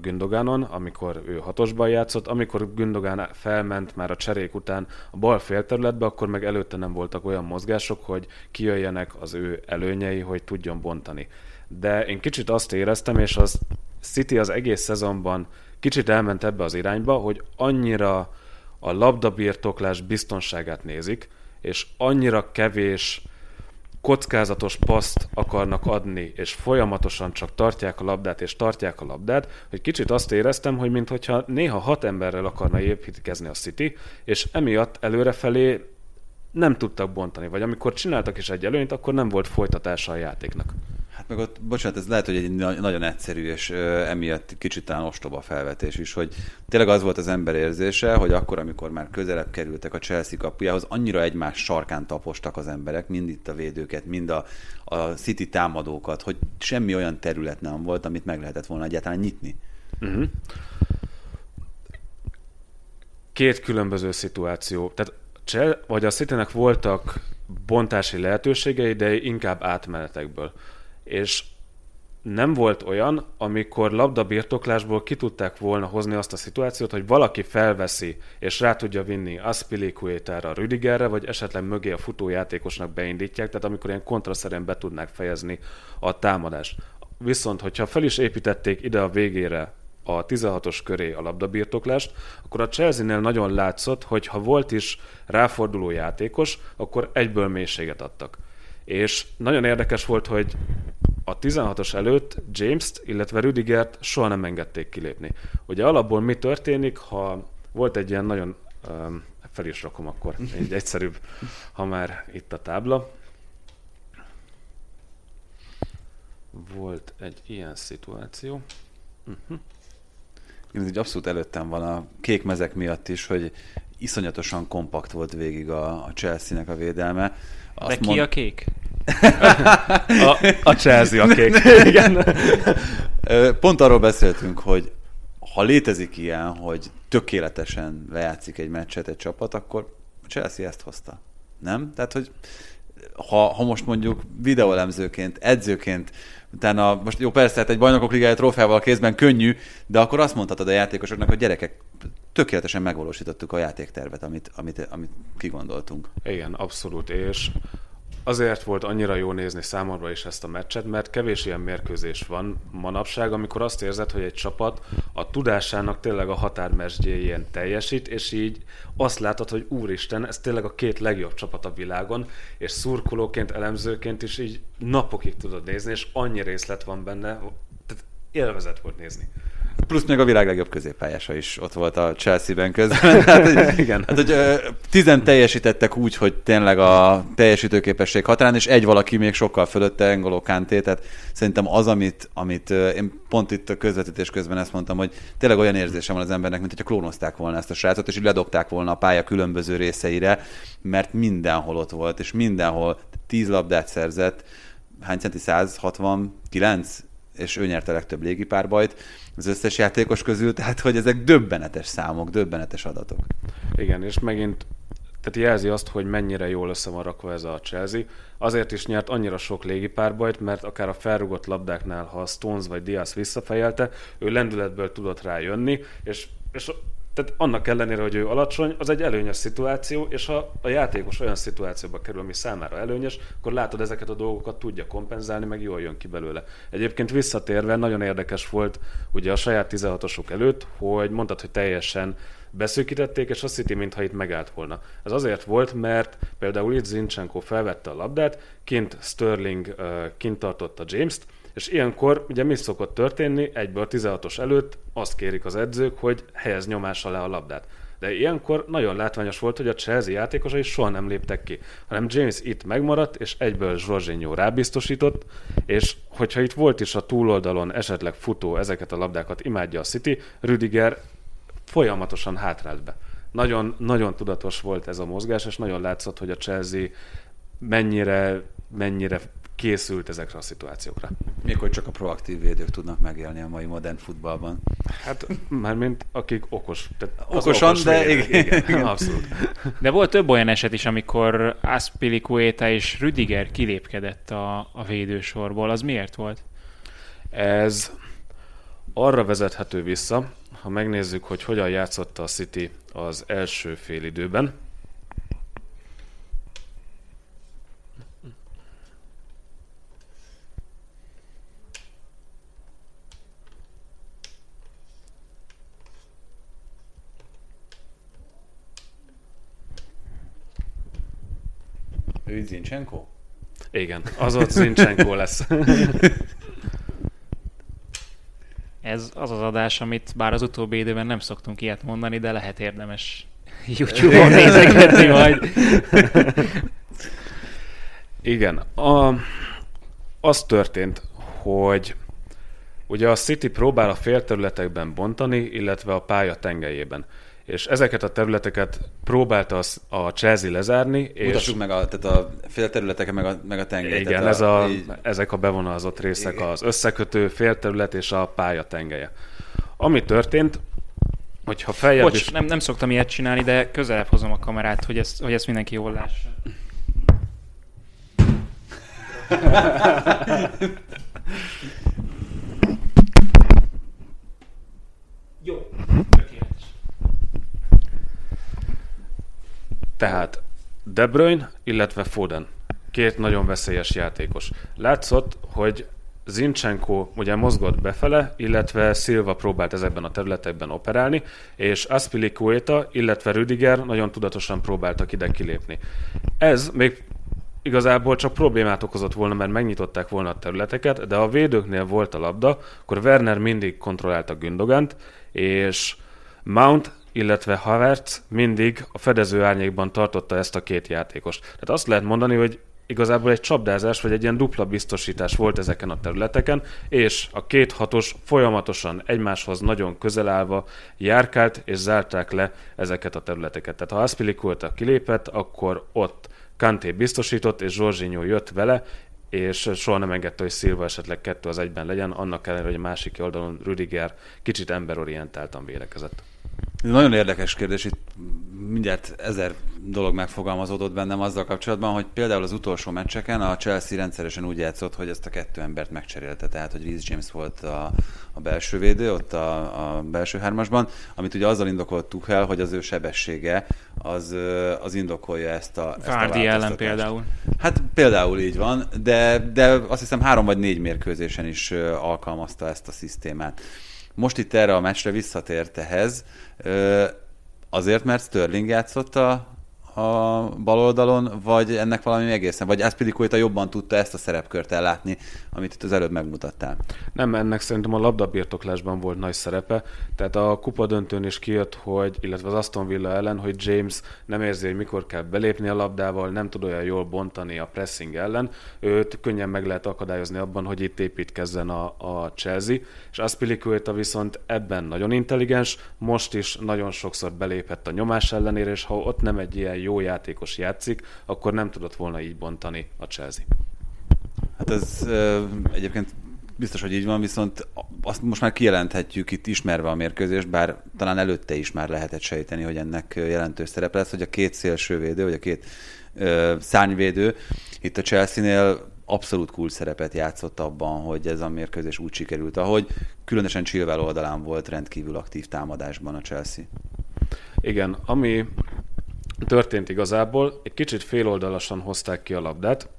Gündogánon, amikor ő hatosban játszott, amikor Gündogán felment már a cserék után a bal félterületbe, akkor meg előtte nem voltak olyan mozgások, hogy kijöjjenek az ő előnyei, hogy tudjon bontani. De én kicsit azt éreztem, és az City az egész szezonban kicsit elment ebbe az irányba, hogy annyira a labdabirtoklás biztonságát nézik, és annyira kevés kockázatos paszt akarnak adni, és folyamatosan csak tartják a labdát, és tartják a labdát, hogy kicsit azt éreztem, hogy mintha néha hat emberrel akarna építkezni a City, és emiatt előrefelé nem tudtak bontani, vagy amikor csináltak is egy előnyt, akkor nem volt folytatása a játéknak. Hát meg ott, bocsánat, ez lehet, hogy egy nagyon egyszerű, és emiatt kicsit talán ostoba felvetés is, hogy tényleg az volt az ember érzése, hogy akkor, amikor már közelebb kerültek a Chelsea kapujához, annyira egymás sarkán tapostak az emberek, mind itt a védőket, mind a, a City támadókat, hogy semmi olyan terület nem volt, amit meg lehetett volna egyáltalán nyitni. Uh-huh. Két különböző szituáció. Tehát Csel, vagy a city voltak bontási lehetőségei, de inkább átmenetekből és nem volt olyan, amikor labdabirtoklásból ki tudták volna hozni azt a szituációt, hogy valaki felveszi és rá tudja vinni Aspilicuetára, Rüdigerre, vagy esetleg mögé a futójátékosnak beindítják, tehát amikor ilyen kontraszerűen be tudnák fejezni a támadást. Viszont, hogyha fel is építették ide a végére a 16-os köré a labdabirtoklást, akkor a Chelsea-nél nagyon látszott, hogy ha volt is ráforduló játékos, akkor egyből mélységet adtak. És nagyon érdekes volt, hogy a 16-os előtt James-t, illetve Rüdigert soha nem engedték kilépni. Ugye alapból mi történik, ha volt egy ilyen nagyon, um, fel is rakom akkor, egy egyszerűbb, ha már itt a tábla. Volt egy ilyen szituáció. Uh-huh. Én így abszolút előttem van a kék mezek miatt is, hogy iszonyatosan kompakt volt végig a, a Chelsea-nek a védelme. Azt De ki mond... a kék? a, a Chelsea a kék. Igen. Pont arról beszéltünk, hogy ha létezik ilyen, hogy tökéletesen lejátszik egy meccset egy csapat, akkor a Chelsea ezt hozta. Nem? Tehát, hogy ha, ha most mondjuk videóelemzőként, edzőként, utána, most jó persze, hát egy bajnokok ligája trófeával a kézben könnyű, de akkor azt mondhatod a játékosoknak, hogy gyerekek, tökéletesen megvalósítottuk a játéktervet, amit, amit, amit kigondoltunk. Igen, abszolút, és azért volt annyira jó nézni számomra is ezt a meccset, mert kevés ilyen mérkőzés van manapság, amikor azt érzed, hogy egy csapat a tudásának tényleg a határmesdjéjén teljesít, és így azt látod, hogy úristen, ez tényleg a két legjobb csapat a világon, és szurkolóként, elemzőként is így napokig tudod nézni, és annyi részlet van benne, tehát élvezet volt nézni. Plusz még a világ legjobb középpályása is ott volt a Chelsea-ben közben. hát, hogy, Igen. Hát, hogy tizen teljesítettek úgy, hogy tényleg a teljesítőképesség határán, és egy valaki még sokkal fölötte Engoló Kanté, tehát szerintem az, amit, amit én pont itt a közvetítés közben ezt mondtam, hogy tényleg olyan érzésem van az embernek, mint hogyha klónozták volna ezt a srácot, és így ledobták volna a pálya különböző részeire, mert mindenhol ott volt, és mindenhol tíz labdát szerzett, hány centi? 169? És ő nyerte a legtöbb légipárbajt az összes játékos közül, tehát hogy ezek döbbenetes számok, döbbenetes adatok. Igen, és megint tehát jelzi azt, hogy mennyire jól össze van rakva ez a Chelsea. Azért is nyert annyira sok légipárbajt, mert akár a felrugott labdáknál, ha a Stones vagy Diaz visszafejelte, ő lendületből tudott rájönni, és, és tehát annak ellenére, hogy ő alacsony, az egy előnyös szituáció, és ha a játékos olyan szituációba kerül, ami számára előnyös, akkor látod ezeket a dolgokat tudja kompenzálni, meg jól jön ki belőle. Egyébként visszatérve nagyon érdekes volt ugye a saját 16-osok előtt, hogy mondtad, hogy teljesen beszűkítették, és a City mintha itt megállt volna. Ez azért volt, mert például itt Zinchenko felvette a labdát, kint Sterling kint tartotta James-t, és ilyenkor ugye mi szokott történni, egyből 16-os előtt azt kérik az edzők, hogy helyez nyomás alá a labdát. De ilyenkor nagyon látványos volt, hogy a Chelsea játékosai soha nem léptek ki, hanem James itt megmaradt, és egyből Jorginho rábiztosított, és hogyha itt volt is a túloldalon esetleg futó ezeket a labdákat imádja a City, Rüdiger folyamatosan hátrált be. Nagyon, nagyon tudatos volt ez a mozgás, és nagyon látszott, hogy a Chelsea mennyire, mennyire készült ezekre a szituációkra. Még hogy csak a proaktív védők tudnak megélni a mai modern futballban. Hát mármint akik okos. Tehát Okosan, okos de védők, igen, igen, abszolút. De volt több olyan eset is, amikor Aspilicueta és Rüdiger kilépkedett a, a védősorból. Az miért volt? Ez arra vezethető vissza, ha megnézzük, hogy hogyan játszotta a City az első fél időben, Ő Zincsenko? Igen, az ott Zincsenko lesz. Ez az az adás, amit bár az utóbbi időben nem szoktunk ilyet mondani, de lehet érdemes YouTube-on nézegetni majd. Igen. A, az történt, hogy ugye a City próbál a félterületekben bontani, illetve a pálya tengelyében és ezeket a területeket próbálta a Chelsea lezárni. Mutassuk és... meg a, tehát a félterületeket, meg a, meg a tenger. Igen, tehát ez a, a, így... ezek a bevonazott részek, Igen. az összekötő félterület és a pálya tengelye. Ami történt, hogyha feljebb Bocs, is... nem, nem szoktam ilyet csinálni, de közelebb hozom a kamerát, hogy ezt, hogy ezt mindenki jól lássa. Jó. Tehát De Bruyne, illetve Foden. Két nagyon veszélyes játékos. Látszott, hogy Zinchenko ugye mozgott befele, illetve Silva próbált ezekben a területekben operálni, és Aspilicueta, illetve Rüdiger nagyon tudatosan próbáltak ide kilépni. Ez még igazából csak problémát okozott volna, mert megnyitották volna a területeket, de a védőknél volt a labda, akkor Werner mindig kontrollálta Gündogant, és Mount illetve Havertz mindig a fedező árnyékban tartotta ezt a két játékost. Tehát azt lehet mondani, hogy igazából egy csapdázás, vagy egy ilyen dupla biztosítás volt ezeken a területeken, és a két hatos folyamatosan egymáshoz nagyon közel állva járkált és zárták le ezeket a területeket. Tehát ha Aspilicueta kilépett, akkor ott Kanté biztosított, és Zsorzsinyó jött vele, és soha nem engedte, hogy Szilva esetleg kettő az egyben legyen, annak ellenére, hogy a másik oldalon Rüdiger kicsit emberorientáltan vélekezett. Ez nagyon érdekes kérdés, itt mindjárt ezer dolog megfogalmazódott bennem azzal kapcsolatban, hogy például az utolsó meccseken a Chelsea rendszeresen úgy játszott, hogy ezt a kettő embert megcserélte, tehát hogy Reece James volt a, a belső védő, ott a, a belső hármasban, amit ugye azzal indokolt Tuchel, hogy az ő sebessége az, az indokolja ezt a, ezt Várdi a ellen például. Hát például így van, de, de azt hiszem három vagy négy mérkőzésen is alkalmazta ezt a szisztémát. Most itt erre a meccsre visszatért ehhez, azért, mert Sterling játszott a, a bal oldalon, vagy ennek valami egészen, vagy Aspilicueta jobban tudta ezt a szerepkört ellátni, amit itt az előbb megmutattál? Nem, ennek szerintem a labdabirtoklásban volt nagy szerepe, tehát a kupa döntőn is kijött, hogy, illetve az Aston Villa ellen, hogy James nem érzi, hogy mikor kell belépni a labdával, nem tud olyan jól bontani a pressing ellen, őt könnyen meg lehet akadályozni abban, hogy itt építkezzen a, a Chelsea, és Aspilicueta viszont ebben nagyon intelligens, most is nagyon sokszor belépett a nyomás ellenére, és ha ott nem egy ilyen jó játékos játszik, akkor nem tudott volna így bontani a Chelsea. Hát ez egyébként biztos, hogy így van, viszont azt most már kijelenthetjük itt ismerve a mérkőzést, bár talán előtte is már lehetett sejteni, hogy ennek jelentős szerepe lesz, hogy a két szélsővédő, vagy a két ö, szárnyvédő itt a Chelsea-nél abszolút cool szerepet játszott abban, hogy ez a mérkőzés úgy sikerült, ahogy különösen Chilwell oldalán volt rendkívül aktív támadásban a Chelsea. Igen, ami történt igazából, egy kicsit féloldalasan hozták ki a labdát.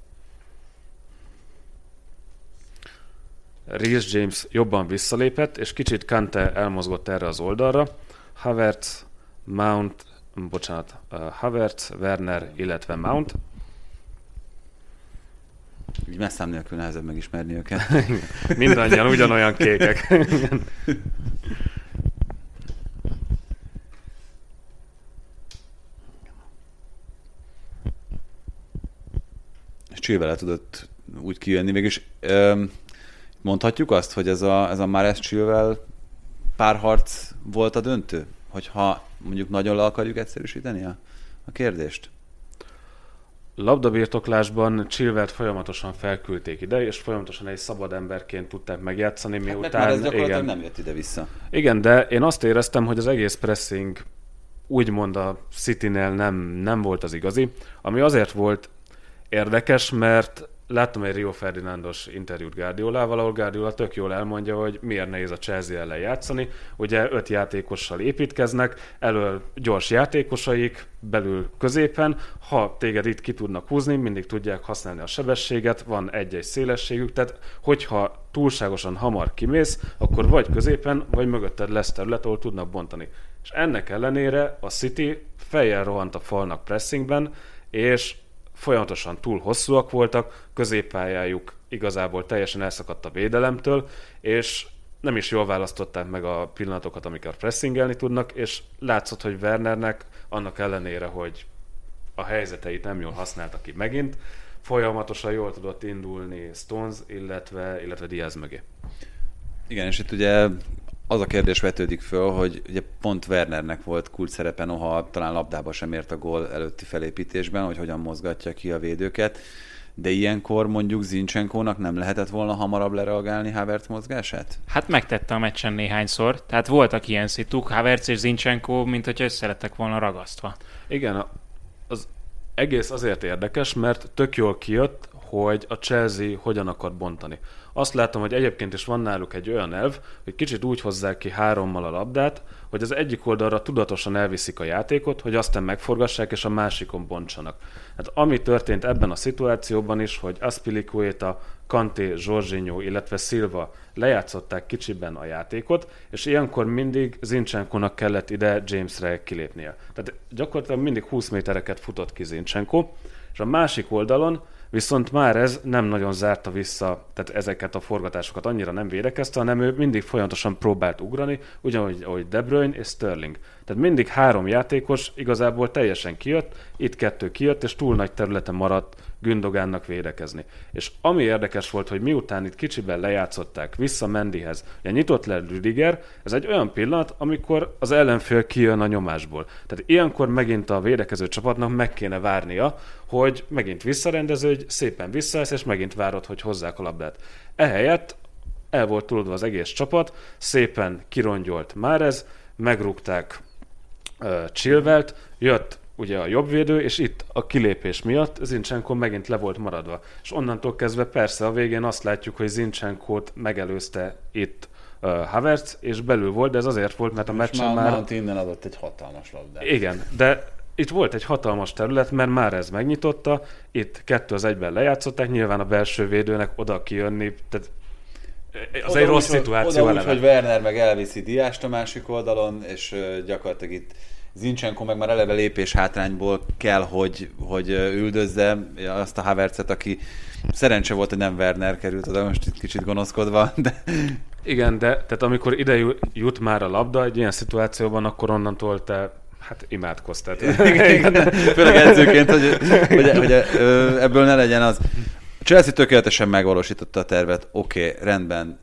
Reece James jobban visszalépett, és kicsit Kante elmozgott erre az oldalra. Havertz, Mount, bocsánat, uh, Havertz, Werner, illetve Mount. Így messzám nélkül nehezebb megismerni őket. Mindannyian ugyanolyan kékek. Chilwell tudott úgy kijönni. Mégis mondhatjuk azt, hogy ez a, ez a Mares Chilwell párharc volt a döntő? Hogyha mondjuk nagyon le akarjuk egyszerűsíteni a, a kérdést? labdabirtoklásban Chilvert folyamatosan felküldték ide, és folyamatosan egy szabad emberként tudták megjátszani, Hát, miután... mert már ez igen, nem jött ide-vissza. igen, de én azt éreztem, hogy az egész pressing úgymond a City-nél nem, nem volt az igazi, ami azért volt érdekes, mert láttam egy Rio Ferdinandos interjút Guardiolával, ahol Guardiola tök jól elmondja, hogy miért nehéz a Chelsea ellen játszani. Ugye öt játékossal építkeznek, elől gyors játékosaik, belül középen, ha téged itt ki tudnak húzni, mindig tudják használni a sebességet, van egy-egy szélességük, tehát hogyha túlságosan hamar kimész, akkor vagy középen, vagy mögötted lesz terület, ahol tudnak bontani. És ennek ellenére a City fejjel rohant a falnak pressingben, és folyamatosan túl hosszúak voltak, középpályájuk igazából teljesen elszakadt a védelemtől, és nem is jól választották meg a pillanatokat, amikor pressingelni tudnak, és látszott, hogy Wernernek annak ellenére, hogy a helyzeteit nem jól használta ki megint, folyamatosan jól tudott indulni Stones, illetve, illetve Diaz mögé. Igen, és itt ugye az a kérdés vetődik föl, hogy ugye pont Wernernek volt kult szerepe, noha talán labdába sem ért a gól előtti felépítésben, hogy hogyan mozgatja ki a védőket, de ilyenkor mondjuk Zincsenkónak nem lehetett volna hamarabb lereagálni Havertz mozgását? Hát megtette a meccsen néhányszor, tehát voltak ilyen szituk, Havertz és Zincsenko, mint hogy összelettek volna ragasztva. Igen, az egész azért érdekes, mert tök jól kijött, hogy a Chelsea hogyan akar bontani. Azt látom, hogy egyébként is van náluk egy olyan elv, hogy kicsit úgy hozzák ki hárommal a labdát, hogy az egyik oldalra tudatosan elviszik a játékot, hogy aztán megforgassák, és a másikon bontsanak. Hát ami történt ebben a szituációban is, hogy Aspilicueta, Kanté, Jorginho, illetve Silva lejátszották kicsiben a játékot, és ilyenkor mindig Zincsenkónak kellett ide Jamesre kilépnie. Tehát gyakorlatilag mindig 20 métereket futott ki Zincsenko, és a másik oldalon Viszont már ez nem nagyon zárta vissza, tehát ezeket a forgatásokat annyira nem védekezte, hanem ő mindig folyamatosan próbált ugrani, ugyanúgy ahogy De Bruyne és Sterling. Tehát mindig három játékos igazából teljesen kijött, itt kettő kijött, és túl nagy területen maradt Gündogánnak védekezni. És ami érdekes volt, hogy miután itt kicsiben lejátszották vissza Mendihez, ugye nyitott le Rüdiger, ez egy olyan pillanat, amikor az ellenfél kijön a nyomásból. Tehát ilyenkor megint a védekező csapatnak meg kéne várnia, hogy megint visszarendeződj, szépen visszaállsz, és megint várod, hogy hozzák a labdát. Ehelyett el volt tudva az egész csapat, szépen kirongyolt Márez, megrúgták uh, Chilvelt, jött ugye a jobbvédő, és itt a kilépés miatt Zincsenko megint le volt maradva. És onnantól kezdve persze a végén azt látjuk, hogy Zincsenkót megelőzte itt uh, Havertz, és belül volt, de ez azért volt, mert a meccsen már... Mount innen adott egy hatalmas labdát. Igen, de itt volt egy hatalmas terület, mert már ez megnyitotta, itt kettő az egyben lejátszották, nyilván a belső védőnek oda kijönni, tehát az oda egy rossz úgy, szituáció oda úgy, hogy Werner meg elviszi Diást a másik oldalon, és gyakorlatilag itt Zincsenko meg már eleve lépés hátrányból kell, hogy, hogy üldözze azt a Havertzet, aki szerencse volt, hogy nem Werner került oda, most itt kicsit gonoszkodva, de... Igen, de tehát amikor ide jut már a labda egy ilyen szituációban, akkor onnantól te Hát imádkoztál. Igen, főleg edzőként, hogy, hogy, hogy ebből ne legyen az. Chelsea tökéletesen megvalósította a tervet, oké, okay, rendben.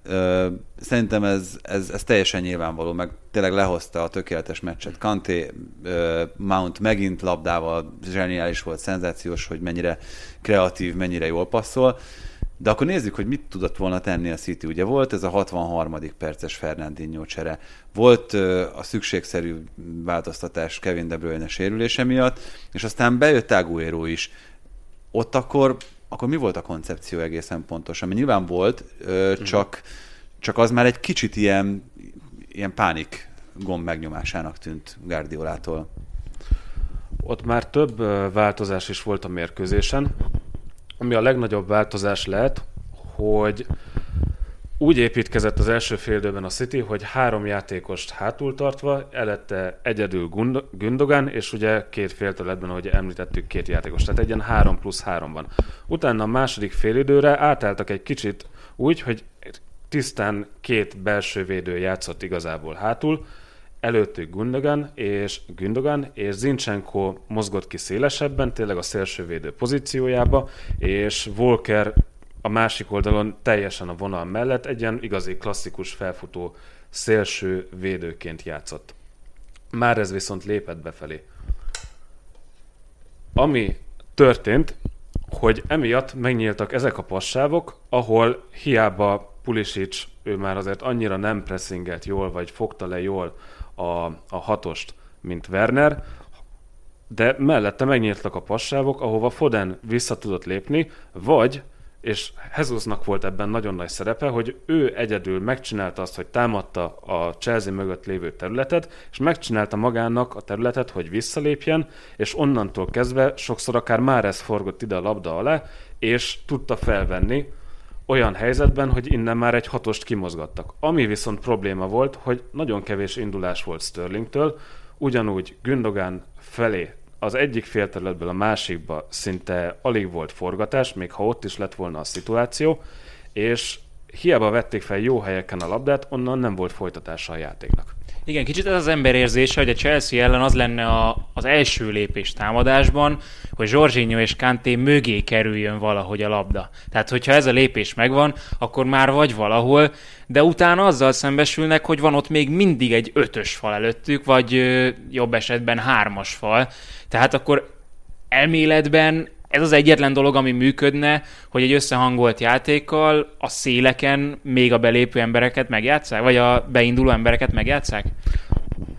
Szerintem ez, ez, ez teljesen nyilvánvaló, meg tényleg lehozta a tökéletes meccset. Kanté, Mount megint labdával, zseniális volt, szenzációs, hogy mennyire kreatív, mennyire jól passzol. De akkor nézzük, hogy mit tudott volna tenni a City. Ugye volt ez a 63. perces Fernandinho csere, volt a szükségszerű változtatás Kevin De Bruyne sérülése miatt, és aztán bejött Aguero is. Ott akkor akkor mi volt a koncepció egészen pontosan? Ami nyilván volt, csak, csak az már egy kicsit ilyen, ilyen pánik gomb megnyomásának tűnt Guardiolától. Ott már több változás is volt a mérkőzésen, ami a legnagyobb változás lehet, hogy úgy építkezett az első fél a City, hogy három játékost hátul tartva, elette egyedül Gündogan, és ugye két félterületben, ahogy említettük, két játékos. Tehát egy ilyen három plusz három van. Utána a második félidőre átálltak egy kicsit úgy, hogy tisztán két belső védő játszott igazából hátul, előttük Gündogan és Gündogan, és Zinchenko mozgott ki szélesebben, tényleg a szélsővédő pozíciójába, és Volker a másik oldalon teljesen a vonal mellett egy ilyen igazi klasszikus felfutó szélső védőként játszott. Már ez viszont lépett befelé. Ami történt, hogy emiatt megnyíltak ezek a passávok, ahol hiába Pulisic, ő már azért annyira nem pressingelt jól, vagy fogta le jól a, a hatost, mint Werner, de mellette megnyíltak a passávok, ahova Foden vissza tudott lépni, vagy és Hezusnak volt ebben nagyon nagy szerepe, hogy ő egyedül megcsinálta azt, hogy támadta a Chelsea mögött lévő területet, és megcsinálta magának a területet, hogy visszalépjen, és onnantól kezdve sokszor akár már ez forgott ide a labda alá, és tudta felvenni olyan helyzetben, hogy innen már egy hatost kimozgattak. Ami viszont probléma volt, hogy nagyon kevés indulás volt Sterlingtől, ugyanúgy Gündogan felé az egyik félterületből a másikba szinte alig volt forgatás, még ha ott is lett volna a szituáció, és hiába vették fel jó helyeken a labdát, onnan nem volt folytatása a játéknak. Igen, kicsit ez az ember érzése, hogy a Chelsea ellen az lenne a, az első lépés támadásban, hogy Jorginho és Kanté mögé kerüljön valahogy a labda. Tehát, hogyha ez a lépés megvan, akkor már vagy valahol, de utána azzal szembesülnek, hogy van ott még mindig egy ötös fal előttük, vagy jobb esetben hármas fal. Tehát akkor elméletben ez az egyetlen dolog, ami működne, hogy egy összehangolt játékkal a széleken még a belépő embereket megjátszák, vagy a beinduló embereket megjátszák?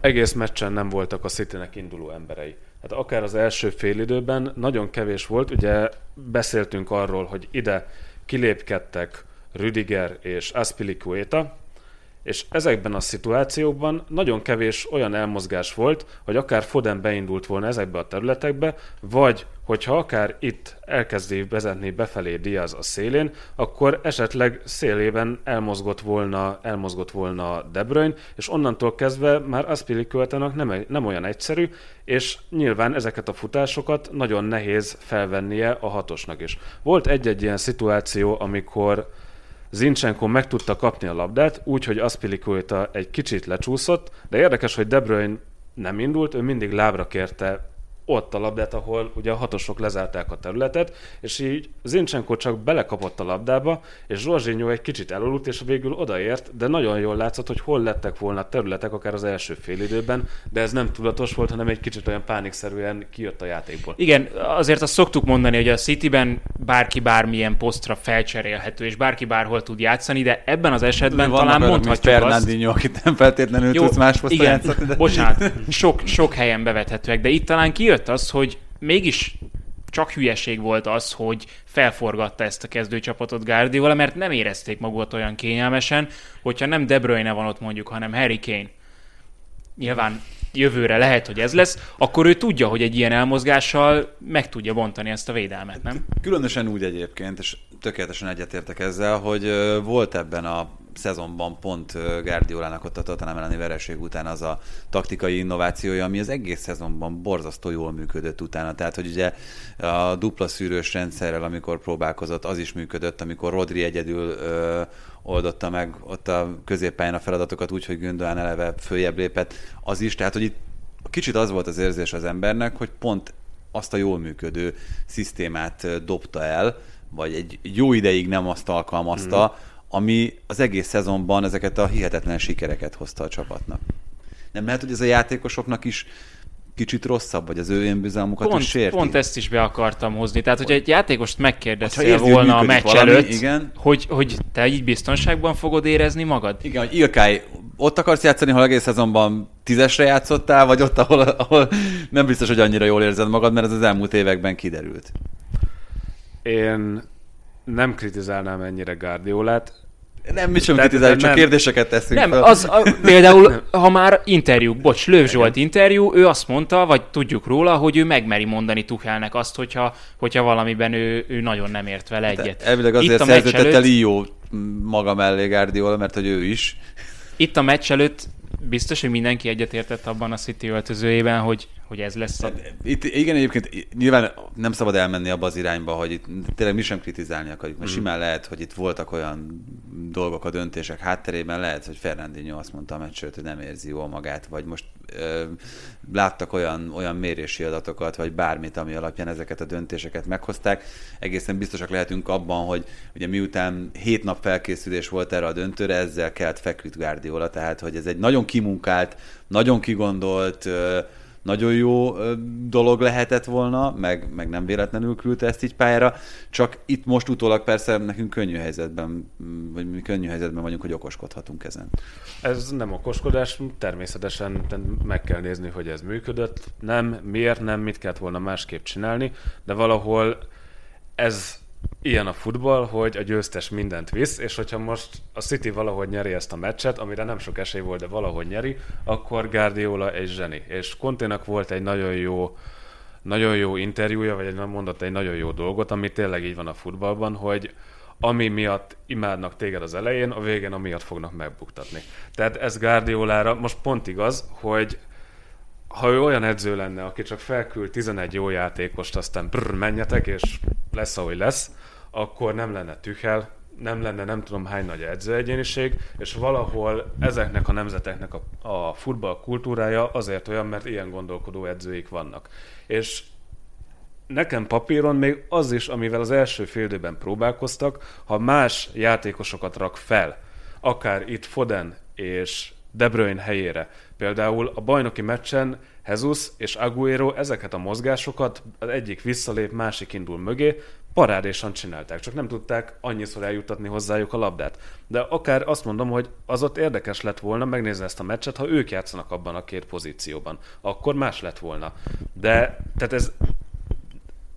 Egész meccsen nem voltak a city induló emberei. Hát akár az első félidőben nagyon kevés volt, ugye beszéltünk arról, hogy ide kilépkedtek Rüdiger és Aspilicueta, és ezekben a szituációkban nagyon kevés olyan elmozgás volt, hogy akár Foden beindult volna ezekbe a területekbe, vagy hogyha akár itt elkezdi vezetni befelé Diaz a szélén, akkor esetleg szélében elmozgott volna, elmozgott volna De Bruyne, és onnantól kezdve már Aspilicuetának nem, nem olyan egyszerű, és nyilván ezeket a futásokat nagyon nehéz felvennie a hatosnak is. Volt egy-egy ilyen szituáció, amikor Zincsenko meg tudta kapni a labdát, úgyhogy Aspilicueta egy kicsit lecsúszott, de érdekes, hogy De Bruyne nem indult, ő mindig lábra kérte ott a labdát, ahol ugye a hatosok lezárták a területet, és így Zincsenko csak belekapott a labdába, és Zsorzsinyó egy kicsit elaludt, és végül odaért, de nagyon jól látszott, hogy hol lettek volna a területek, akár az első fél időben, de ez nem tudatos volt, hanem egy kicsit olyan pánikszerűen kijött a játékból. Igen, azért azt szoktuk mondani, hogy a Cityben bárki bármilyen posztra felcserélhető, és bárki bárhol tud játszani, de ebben az esetben de talán mondhatjuk Fernandinho, azt... akit nem feltétlenül Jó, tudsz más posztra igen, játszani. De... Bocsánat, sok, sok helyen bevethetőek, de itt talán kijött jött az, hogy mégis csak hülyeség volt az, hogy felforgatta ezt a kezdőcsapatot Guardiola, mert nem érezték magukat olyan kényelmesen, hogyha nem De Bruyne van ott mondjuk, hanem Harry Kane. Nyilván jövőre lehet, hogy ez lesz, akkor ő tudja, hogy egy ilyen elmozgással meg tudja bontani ezt a védelmet, nem? Különösen úgy egyébként, és tökéletesen egyetértek ezzel, hogy volt ebben a szezonban pont Guardiolának ott a Tottenham elleni vereség után az a taktikai innovációja, ami az egész szezonban borzasztó jól működött utána. Tehát, hogy ugye a dupla szűrős rendszerrel, amikor próbálkozott, az is működött, amikor Rodri egyedül ö, oldotta meg ott a középpályán a feladatokat úgy, hogy Gündogan eleve följebb lépett, az is. Tehát, hogy itt kicsit az volt az érzés az embernek, hogy pont azt a jól működő szisztémát dobta el, vagy egy jó ideig nem azt alkalmazta, mm ami az egész szezonban ezeket a hihetetlen sikereket hozta a csapatnak. Nem lehet, hogy ez a játékosoknak is kicsit rosszabb, vagy az ő önbizalmukat pont, is sérti? Pont ezt is be akartam hozni. Tehát, hogy egy játékost megkérdeztél volna a meccs valami, előtt, igen. Hogy, hogy te így biztonságban fogod érezni magad? Igen, hogy Ilkály, ott akarsz játszani, ha egész szezonban tízesre játszottál, vagy ott, ahol, ahol nem biztos, hogy annyira jól érzed magad, mert ez az elmúlt években kiderült. Én nem kritizálnám ennyire Guardiolát, nem, mit sem kritizáljuk, csak nem, kérdéseket teszünk Nem, fel. az a, például, ha már interjú, bocs, Lőv Zsolt interjú, ő azt mondta, vagy tudjuk róla, hogy ő megmeri mondani Tuchelnek azt, hogyha, hogyha valamiben ő, ő nagyon nem ért vele hát egyet. elvileg azért szerződtette Lio maga mellé Guardiola, mert hogy ő is. Itt a meccs előtt biztos, hogy mindenki egyetértett abban a City öltözőjében, hogy hogy ez lesz a... Itt, igen, egyébként nyilván nem szabad elmenni abba az irányba, hogy itt tényleg mi sem kritizálni akarjuk, mert mm. simán lehet, hogy itt voltak olyan dolgok a döntések hátterében, lehet, hogy Fernandinho azt mondta a meccsőt, hogy nem érzi jól magát, vagy most láttak olyan, olyan mérési adatokat, vagy bármit, ami alapján ezeket a döntéseket meghozták. Egészen biztosak lehetünk abban, hogy ugye miután hét nap felkészülés volt erre a döntőre, ezzel kelt feküdt Guardiola, tehát hogy ez egy nagyon kimunkált, nagyon kigondolt, nagyon jó dolog lehetett volna, meg, meg nem véletlenül küldte ezt így pályára, csak itt most utólag persze nekünk könnyű helyzetben, vagy mi könnyű helyzetben vagyunk, hogy okoskodhatunk ezen. Ez nem okoskodás, természetesen meg kell nézni, hogy ez működött, nem, miért nem, mit kellett volna másképp csinálni, de valahol ez ilyen a futball, hogy a győztes mindent visz, és hogyha most a City valahogy nyeri ezt a meccset, amire nem sok esély volt, de valahogy nyeri, akkor Guardiola egy zseni. És Konténak volt egy nagyon jó nagyon jó interjúja, vagy egy, mondott egy nagyon jó dolgot, ami tényleg így van a futballban, hogy ami miatt imádnak téged az elején, a végén amiatt fognak megbuktatni. Tehát ez Guardiolára most pont igaz, hogy ha ő olyan edző lenne, aki csak felküld 11 jó játékost, aztán brr, menjetek, és lesz, ahogy lesz, akkor nem lenne Tüchel, nem lenne nem tudom hány nagy edzőegyéniség, és valahol ezeknek a nemzeteknek a, a futball kultúrája azért olyan, mert ilyen gondolkodó edzőik vannak. És nekem papíron még az is, amivel az első fél próbálkoztak, ha más játékosokat rak fel, akár itt Foden és De Bruyne helyére, Például a bajnoki meccsen Jesus és Aguero ezeket a mozgásokat az egyik visszalép, másik indul mögé, parádésan csinálták, csak nem tudták annyiszor eljutatni hozzájuk a labdát. De akár azt mondom, hogy az ott érdekes lett volna megnézni ezt a meccset, ha ők játszanak abban a két pozícióban. Akkor más lett volna. De tehát ez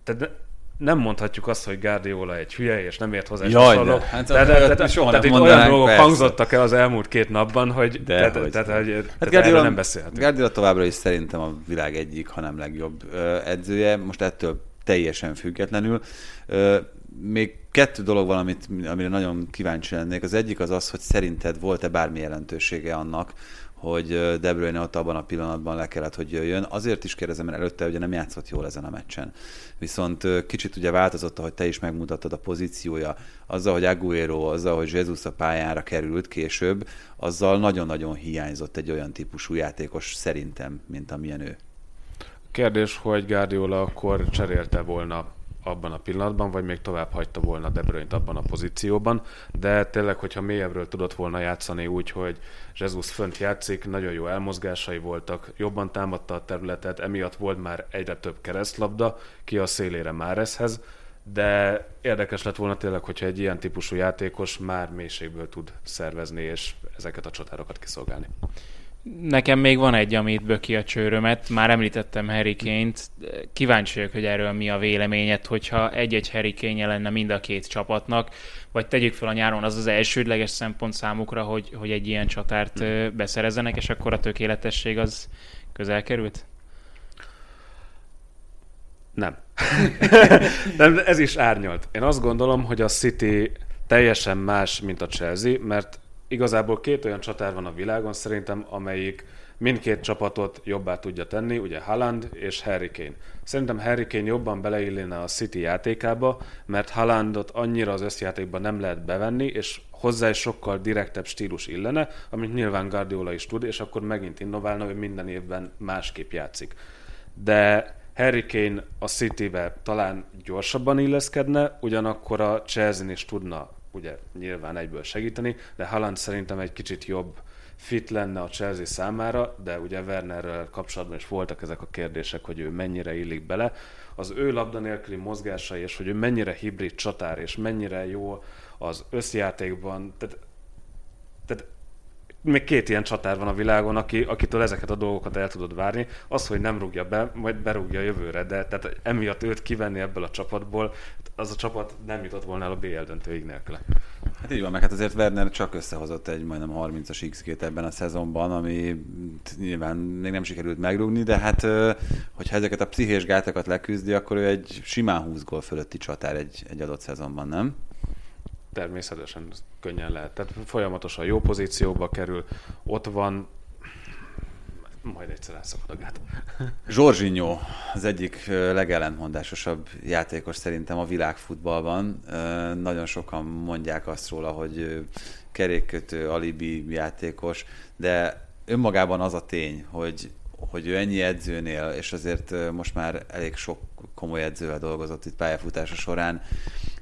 tehát nem mondhatjuk azt, hogy Guardiola egy hülye, és nem ért hozzá Jaj, de, hát, tehát, tehát, tehát, soha tehát itt olyan dolgok persze. hangzottak el az elmúlt két napban, hogy de, tehát, hogy, tehát, hogy, hát tehát Guardiola, nem beszélhetünk. Guardiola továbbra is szerintem a világ egyik, hanem legjobb edzője, most ettől teljesen függetlenül. Még kettő dolog van, amit, amire nagyon kíváncsi lennék. Az egyik az az, hogy szerinted volt-e bármi jelentősége annak, hogy De Bruyne ott abban a pillanatban le kellett, hogy jöjjön. Azért is kérdezem, mert előtte ugye nem játszott jól ezen a meccsen. Viszont kicsit ugye változott, ahogy te is megmutattad a pozíciója, azzal, hogy Aguero, azzal, hogy Jesus a pályára került később, azzal nagyon-nagyon hiányzott egy olyan típusú játékos szerintem, mint amilyen ő. Kérdés, hogy Guardiola akkor cserélte volna abban a pillanatban, vagy még tovább hagyta volna De Bruyne-t abban a pozícióban, de tényleg, hogyha mélyebbről tudott volna játszani úgy, hogy Jesus fönt játszik, nagyon jó elmozgásai voltak, jobban támadta a területet, emiatt volt már egyre több keresztlabda, ki a szélére Márezhez, de érdekes lett volna tényleg, hogyha egy ilyen típusú játékos már mélységből tud szervezni és ezeket a csatárokat kiszolgálni. Nekem még van egy, amit böki a csőrömet. Már említettem Harry Kane-t. Kíváncsi vagyok, hogy erről mi a véleményed, hogyha egy-egy Harry Kane lenne mind a két csapatnak, vagy tegyük fel a nyáron az az elsődleges szempont számukra, hogy, hogy egy ilyen csatárt beszerezzenek, és akkor a tökéletesség az közel került? Nem. Nem, ez is árnyalt. Én azt gondolom, hogy a City teljesen más, mint a Chelsea, mert igazából két olyan csatár van a világon szerintem, amelyik mindkét csapatot jobbá tudja tenni, ugye Haaland és Harry Kane. Szerintem Harry Kane jobban beleillene a City játékába, mert Haalandot annyira az összjátékban nem lehet bevenni, és hozzá is sokkal direktebb stílus illene, amit nyilván Guardiola is tud, és akkor megint innoválna, hogy minden évben másképp játszik. De Harry Kane a City-be talán gyorsabban illeszkedne, ugyanakkor a Chelsea is tudna ugye nyilván egyből segíteni, de Haaland szerintem egy kicsit jobb fit lenne a Chelsea számára, de ugye Wernerrel kapcsolatban is voltak ezek a kérdések, hogy ő mennyire illik bele. Az ő labda nélküli mozgásai, és hogy ő mennyire hibrid csatár, és mennyire jó az összjátékban, tehát, tehát még két ilyen csatár van a világon, aki, akitől ezeket a dolgokat el tudod várni. Az, hogy nem rúgja be, majd berúgja jövőre, de tehát emiatt őt kivenni ebből a csapatból, az a csapat nem jutott volna el a BL döntőig nélküle. Hát így van, meg hát azért Werner csak összehozott egy majdnem 30-as x ebben a szezonban, ami nyilván még nem sikerült megrúgni, de hát hogyha ezeket a pszichés gátakat leküzdi, akkor ő egy simán 20 gól fölötti csatár egy, egy adott szezonban, nem? természetesen könnyen lehet. Tehát folyamatosan jó pozícióba kerül, ott van, majd egyszer elszakad a gát. Zsorzsinyó az egyik legellentmondásosabb játékos szerintem a világfutballban. Nagyon sokan mondják azt róla, hogy kerékkötő, alibi játékos, de önmagában az a tény, hogy hogy ő ennyi edzőnél, és azért most már elég sok komoly edzővel dolgozott itt pályafutása során,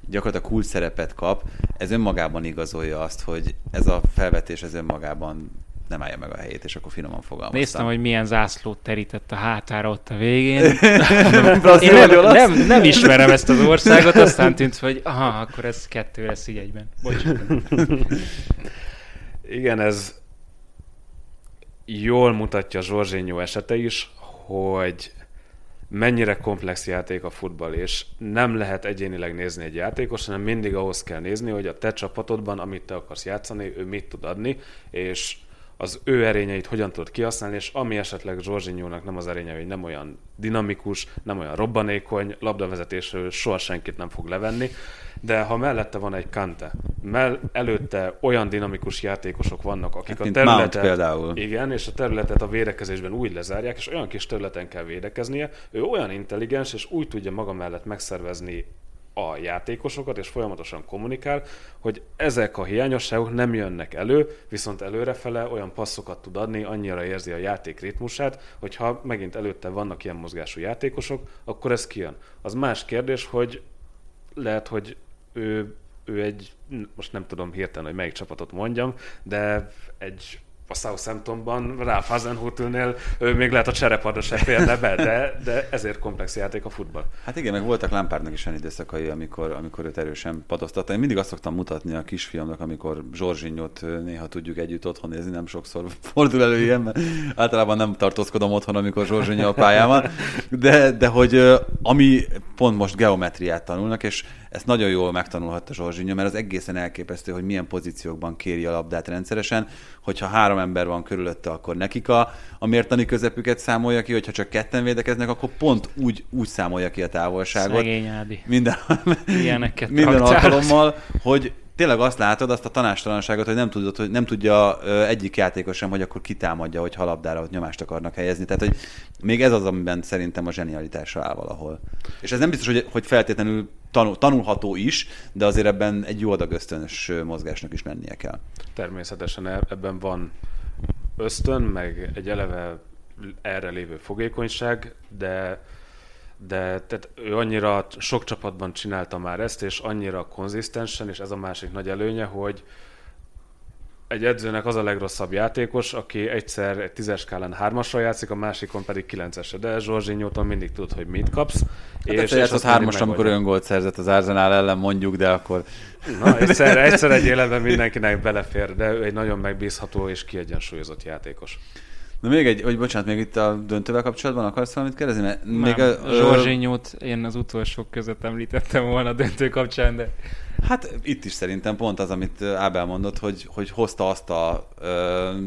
gyakorlatilag kult szerepet kap, ez önmagában igazolja azt, hogy ez a felvetés ez önmagában nem állja meg a helyét, és akkor finoman fogalmaztam. Néztem, hogy milyen zászlót terített a hátára ott a végén. Én nem, nem, nem, ismerem ezt az országot, aztán tűnt, hogy aha, akkor ez kettő lesz így egyben. Igen, ez jól mutatja Zsorzsinyó esete is, hogy mennyire komplex játék a futball, és nem lehet egyénileg nézni egy játékos, hanem mindig ahhoz kell nézni, hogy a te csapatodban, amit te akarsz játszani, ő mit tud adni, és az ő erényeit hogyan tudod kihasználni, és ami esetleg Zsorzsinyónak nem az erénye, hogy nem olyan dinamikus, nem olyan robbanékony, labdavezetésről soha senkit nem fog levenni, de ha mellette van egy Kante, mell előtte olyan dinamikus játékosok vannak, akik hát, a területet, például. igen, és a területet a védekezésben úgy lezárják, és olyan kis területen kell védekeznie, ő olyan intelligens, és úgy tudja maga mellett megszervezni a játékosokat, és folyamatosan kommunikál, hogy ezek a hiányosságok nem jönnek elő, viszont előrefele olyan passzokat tud adni, annyira érzi a játék ritmusát, hogy ha megint előtte vannak ilyen mozgású játékosok, akkor ez kijön. Az más kérdés, hogy lehet, hogy ő, ő egy, most nem tudom hirtelen, hogy melyik csapatot mondjam, de egy a Southamptonban, Ralph Hasenhutl-nél ő még lehet a cserepadra se férne be, de, de ezért komplex játék a futball. Hát igen, meg voltak Lampardnak is olyan időszakai, amikor, amikor őt erősen padoztatta. Én mindig azt szoktam mutatni a kisfiamnak, amikor Zsorzsinyot néha tudjuk együtt otthon nézni, nem sokszor fordul elő ilyen, mert általában nem tartózkodom otthon, amikor Zsorzsinya a pályában, de, de hogy ami pont most geometriát tanulnak, és ezt nagyon jól megtanulhatta Zsorzsinya, mert az egészen elképesztő, hogy milyen pozíciókban kéri a labdát rendszeresen, hogyha három ember van körülötte, akkor nekik a, a mértani közepüket számolja ki, hogyha csak ketten védekeznek, akkor pont úgy, úgy számolja ki a távolságot. Szegény Ádi. Minden, minden alkalommal, hogy tényleg azt látod, azt a tanástalanságot, hogy nem, tudod, hogy nem tudja egyik játékos sem, hogy akkor kitámadja, hogy halabdára hogy nyomást akarnak helyezni. Tehát, hogy még ez az, amiben szerintem a zsenialitása áll valahol. És ez nem biztos, hogy, hogy feltétlenül tanul, tanulható is, de azért ebben egy jó adag ösztönös mozgásnak is lennie kell. Természetesen e- ebben van ösztön, meg egy eleve erre lévő fogékonyság, de de tehát ő annyira sok csapatban csinálta már ezt, és annyira konzisztensen, és ez a másik nagy előnye, hogy egy edzőnek az a legrosszabb játékos, aki egyszer egy tízes skálán hármasra játszik, a másikon pedig kilencesre. De Zsorzsinyótól mindig tudod, hogy mit kapsz. Hát és, és az hármas, amikor öngolt szerzett az Arsenal ellen, mondjuk, de akkor... Na, egyszer, egyszer egy életben mindenkinek belefér, de ő egy nagyon megbízható és kiegyensúlyozott játékos. Na még egy, hogy bocsánat, még itt a döntővel kapcsolatban akarsz valamit kérdezni? Mert Nem, még a, Zsorzsinyót én az utolsók között említettem volna a döntő kapcsán, de... Hát itt is szerintem pont az, amit Ábel mondott, hogy, hogy hozta azt a,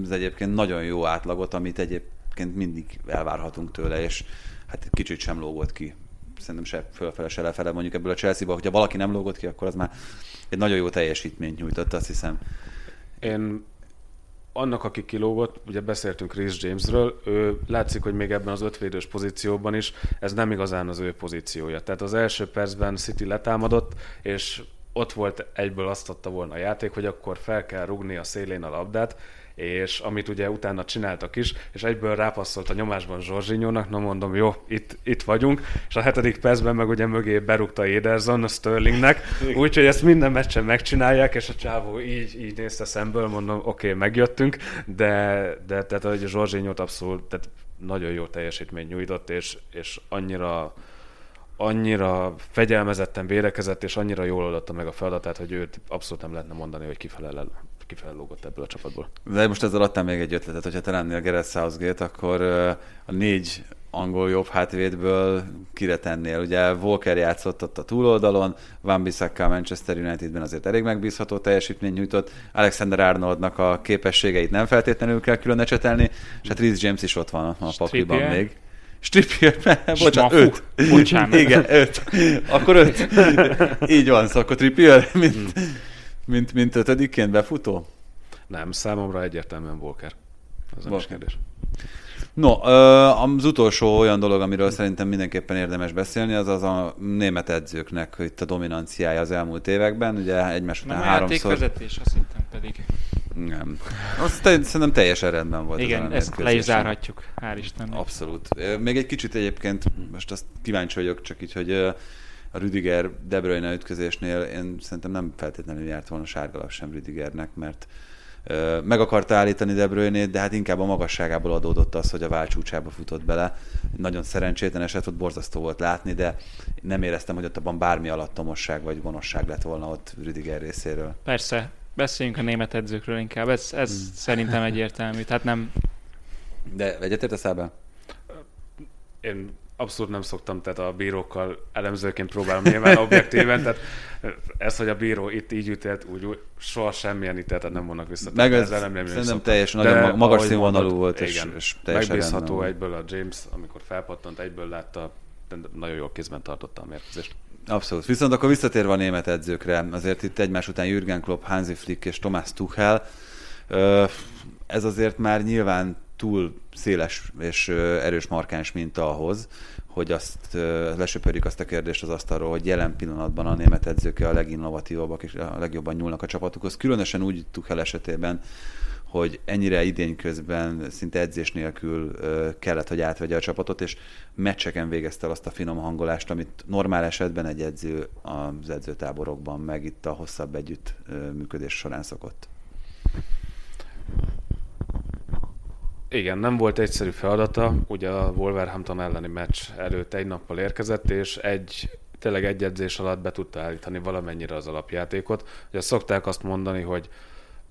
az egyébként nagyon jó átlagot, amit egyébként mindig elvárhatunk tőle, és hát kicsit sem lógott ki szerintem se fölfele, se lefele mondjuk ebből a Chelsea-ba, hogyha valaki nem lógott ki, akkor az már egy nagyon jó teljesítményt nyújtott, azt hiszem. Én annak, aki kilógott, ugye beszéltünk Chris Jamesről, ő látszik, hogy még ebben az ötvédős pozícióban is ez nem igazán az ő pozíciója. Tehát az első percben City letámadott, és ott volt egyből azt adta volna a játék, hogy akkor fel kell rugni a szélén a labdát, és amit ugye utána csináltak is, és egyből rápasszolt a nyomásban Zsorzsinyónak, na mondom, jó, itt, itt vagyunk, és a hetedik percben meg ugye mögé berúgta Ederson a Sterlingnek, úgyhogy ezt minden meccsen megcsinálják, és a csávó így, így nézte szemből, mondom, oké, okay, megjöttünk, de, de tehát hogy Zsorzsinyót abszolút, tehát nagyon jó teljesítményt nyújtott, és, és annyira annyira fegyelmezetten védekezett, és annyira jól oldotta meg a feladatát, hogy őt abszolút nem lehetne mondani, hogy kifelel kifele lógott ebből a csapatból. De most ezzel adtam még egy ötletet, hogyha te lennél Gareth Southgate, akkor a négy angol jobb hátvédből kire tennél. Ugye Walker játszott ott a túloldalon, Van Bissaka a Manchester Unitedben azért elég megbízható teljesítmény nyújtott, Alexander Arnoldnak a képességeit nem feltétlenül kell külön ecsetelni, és hát Rhys James is ott van a pakliban még. Strippier, bocsánat, öt. Bocsánat. Igen, öt. Akkor öt. Így van, szóval akkor Trippier, mint, hmm. mint, mint ötödikként befutó? Nem, számomra egyértelműen Walker. Az nem is kérdés. No, az utolsó olyan dolog, amiről szerintem mindenképpen érdemes beszélni, az az a német edzőknek itt a dominanciája az elmúlt években. Ugye egymás után Nem háromszor... vezetés, azt hiszem pedig. Nem. Azt te, szerintem teljesen rendben volt. Igen, ezt le is zárhatjuk. Hál' Istennek. Abszolút. Még egy kicsit egyébként, most azt kíváncsi vagyok csak így, hogy a Rüdiger De Bruyne ütközésnél én szerintem nem feltétlenül járt volna sárgalap sem Rüdigernek, mert meg akarta állítani De bruyne de hát inkább a magasságából adódott az, hogy a válcsúcsába futott bele. Nagyon szerencsétlen eset, ott borzasztó volt látni, de nem éreztem, hogy ott abban bármi alattomosság vagy gonoszság lett volna ott Rüdiger részéről. Persze, beszéljünk a német edzőkről inkább, ez, ez hmm. szerintem egyértelmű, tehát nem... De egyetértesz be? Én abszolút nem szoktam, tehát a bírókkal elemzőként próbálom nyilván objektíven, tehát ez, hogy a bíró itt így ütélt, úgy, úgy soha semmilyen ítéletet nem vonnak vissza. Meg ez nem, nem szerintem teljesen nagyon magas színvonalú volt, és, igen, és teljesen Megbízható egyből a James, amikor felpattant, egyből látta, nagyon jól kézben tartotta a mérkőzést. Abszolút. Viszont akkor visszatérve a német edzőkre, azért itt egymás után Jürgen Klopp, Hansi Flick és Thomas Tuchel, ez azért már nyilván túl széles és erős markáns minta ahhoz, hogy azt lesöpörjük azt a kérdést az asztalról, hogy jelen pillanatban a német edzők a leginnovatívabbak és a legjobban nyúlnak a csapatukhoz. Különösen úgy Tuchel esetében, hogy ennyire idény közben szinte edzés nélkül kellett, hogy átvegye a csapatot, és meccseken végezte azt a finom hangolást, amit normál esetben egy edző az edzőtáborokban, meg itt a hosszabb együtt működés során szokott. Igen, nem volt egyszerű feladata. Ugye a Wolverhampton elleni meccs előtt egy nappal érkezett, és egy tényleg egy edzés alatt be tudta állítani valamennyire az alapjátékot. Ugye szokták azt mondani, hogy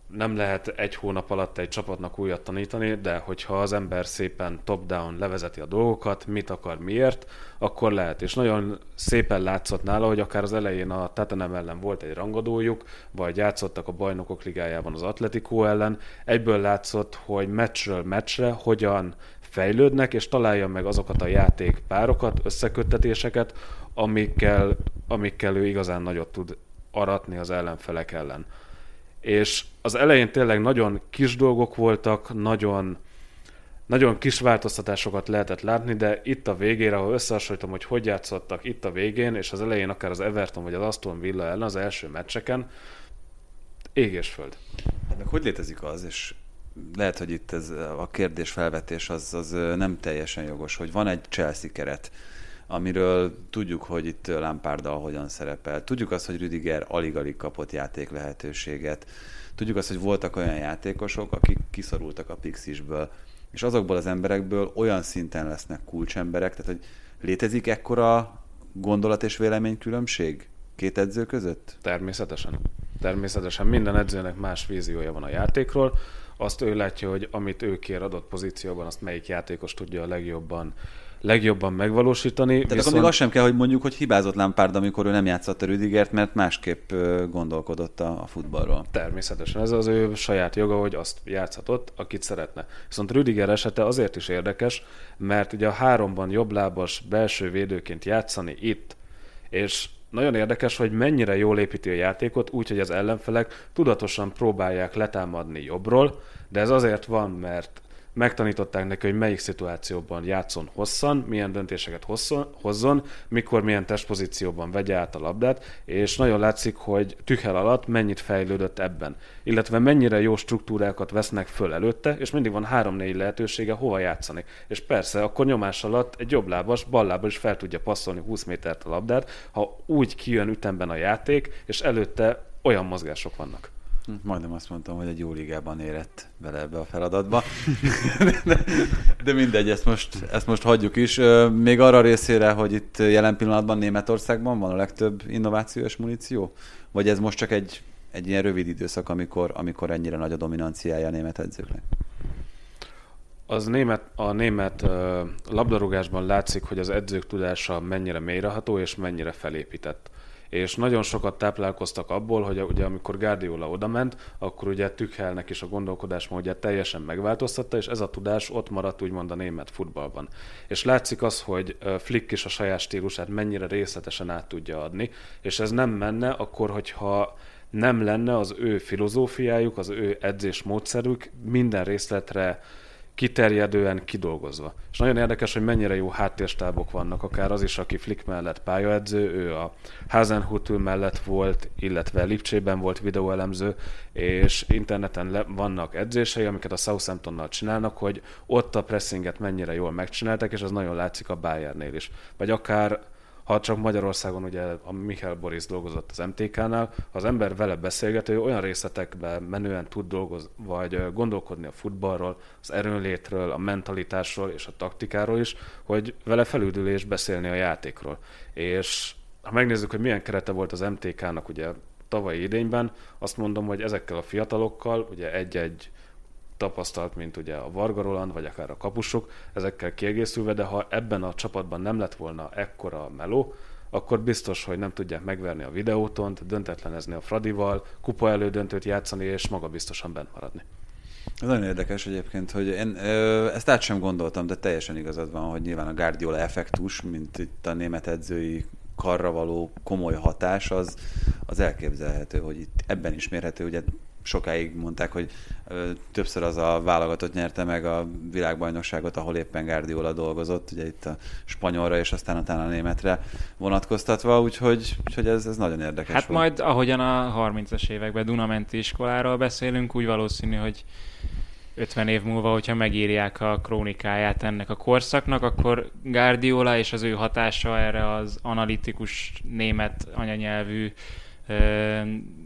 nem lehet egy hónap alatt egy csapatnak újat tanítani, de hogyha az ember szépen top-down levezeti a dolgokat, mit akar, miért, akkor lehet. És nagyon szépen látszott nála, hogy akár az elején a Tatanem ellen volt egy rangadójuk, vagy játszottak a bajnokok ligájában az Atletico ellen, egyből látszott, hogy meccsről meccsre hogyan fejlődnek, és találja meg azokat a játékpárokat, összeköttetéseket, amikkel, amikkel ő igazán nagyot tud aratni az ellenfelek ellen és az elején tényleg nagyon kis dolgok voltak, nagyon, nagyon kis változtatásokat lehetett látni, de itt a végére, ha összehasonlítom, hogy hogy játszottak itt a végén, és az elején akár az Everton vagy az Aston Villa ellen az első meccseken, ég és föld. Hát meg hogy létezik az, és lehet, hogy itt ez a kérdés felvetés az, az nem teljesen jogos, hogy van egy Chelsea keret, amiről tudjuk, hogy itt Lampárdal hogyan szerepel. Tudjuk azt, hogy Rüdiger alig-alig kapott játék lehetőséget. Tudjuk azt, hogy voltak olyan játékosok, akik kiszorultak a Pixisből. És azokból az emberekből olyan szinten lesznek kulcsemberek, tehát hogy létezik ekkora gondolat és vélemény különbség két edző között? Természetesen. Természetesen minden edzőnek más víziója van a játékról. Azt ő látja, hogy amit ő kér adott pozícióban, azt melyik játékos tudja a legjobban legjobban megvalósítani. Tehát viszont... akkor még azt sem kell, hogy mondjuk, hogy hibázott Lampard, amikor ő nem játszott a Rüdigert, mert másképp gondolkodott a, a futballról. Természetesen, ez az ő saját joga, hogy azt játszhatott, akit szeretne. Viszont Rüdiger esete azért is érdekes, mert ugye a háromban jobblábas belső védőként játszani itt, és nagyon érdekes, hogy mennyire jól építi a játékot, úgyhogy az ellenfelek tudatosan próbálják letámadni jobbról, de ez azért van, mert megtanították neki, hogy melyik szituációban játszon hosszan, milyen döntéseket hosszon, hozzon, mikor milyen testpozícióban vegye át a labdát, és nagyon látszik, hogy Tüchel alatt mennyit fejlődött ebben, illetve mennyire jó struktúrákat vesznek föl előtte, és mindig van három-négy lehetősége hova játszani. És persze, akkor nyomás alatt egy jobb lábas, bal lábas is fel tudja passzolni 20 métert a labdát, ha úgy kijön ütemben a játék, és előtte olyan mozgások vannak. Majdnem azt mondtam, hogy egy jó ligában érett bele ebbe a feladatba. de, de mindegy, ezt most, ezt most hagyjuk is. Még arra részére, hogy itt jelen pillanatban Németországban van a legtöbb innovációs muníció? Vagy ez most csak egy, egy ilyen rövid időszak, amikor, amikor ennyire nagy a dominanciája a német edzőknek? Az német, a német labdarúgásban látszik, hogy az edzők tudása mennyire mélyreható és mennyire felépített és nagyon sokat táplálkoztak abból, hogy ugye amikor Guardiola odament, akkor ugye Tükhelnek is a gondolkodásmódját teljesen megváltoztatta, és ez a tudás ott maradt úgymond a német futballban. És látszik az, hogy Flick is a saját stílusát mennyire részletesen át tudja adni, és ez nem menne akkor, hogyha nem lenne az ő filozófiájuk, az ő edzés módszerük minden részletre kiterjedően kidolgozva. És nagyon érdekes, hogy mennyire jó háttérstábok vannak, akár az is, aki Flick mellett pályaedző, ő a Hasenhutel mellett volt, illetve Lipcsében volt videóelemző, és interneten le, vannak edzései, amiket a Southamptonnal csinálnak, hogy ott a pressinget mennyire jól megcsináltak, és az nagyon látszik a Bayernnél is. Vagy akár ha csak Magyarországon ugye a Michael Boris dolgozott az MTK-nál, ha az ember vele beszélgető, olyan részletekben menően tud dolgozni, vagy gondolkodni a futballról, az erőnlétről, a mentalitásról és a taktikáról is, hogy vele felüldülés beszélni a játékról. És ha megnézzük, hogy milyen kerete volt az MTK-nak ugye tavalyi idényben, azt mondom, hogy ezekkel a fiatalokkal, ugye egy-egy tapasztalt, mint ugye a Varga Roland, vagy akár a kapusok, ezekkel kiegészülve, de ha ebben a csapatban nem lett volna ekkora meló, akkor biztos, hogy nem tudják megverni a videótont, döntetlenezni a Fradival, kupa elődöntőt játszani, és maga biztosan bent maradni. Ez nagyon érdekes egyébként, hogy én ö, ezt át sem gondoltam, de teljesen igazad van, hogy nyilván a Guardiola effektus, mint itt a német edzői karra való komoly hatás, az, az elképzelhető, hogy itt ebben is mérhető, ugye sokáig mondták, hogy ö, többször az a válogatott nyerte meg a világbajnokságot, ahol éppen Guardiola dolgozott, ugye itt a spanyolra és aztán utána a németre vonatkoztatva, úgyhogy, úgyhogy ez, ez nagyon érdekes Hát volt. majd, ahogyan a 30-as években Dunamenti iskoláról beszélünk, úgy valószínű, hogy 50 év múlva, hogyha megírják a krónikáját ennek a korszaknak, akkor Guardiola és az ő hatása erre az analitikus német anyanyelvű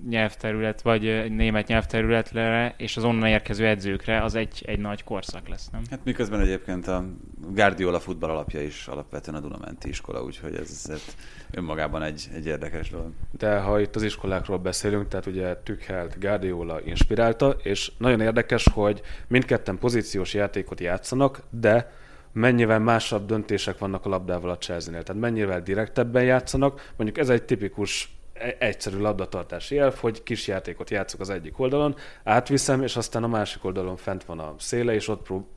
nyelvterület, vagy német nyelvterületre, és az onnan érkező edzőkre, az egy, egy nagy korszak lesz, nem? Hát miközben egyébként a Guardiola futball alapja is alapvetően a Dunamenti iskola, úgyhogy ez, ez önmagában egy, egy érdekes dolog. De ha itt az iskolákról beszélünk, tehát ugye Tükhelt Guardiola inspirálta, és nagyon érdekes, hogy mindketten pozíciós játékot játszanak, de mennyivel másabb döntések vannak a labdával a Chelsea-nél. Tehát mennyivel direktebben játszanak. Mondjuk ez egy tipikus egyszerű labdatartási elf, hogy kis játékot játszok az egyik oldalon, átviszem, és aztán a másik oldalon fent van a széle, és ott prób-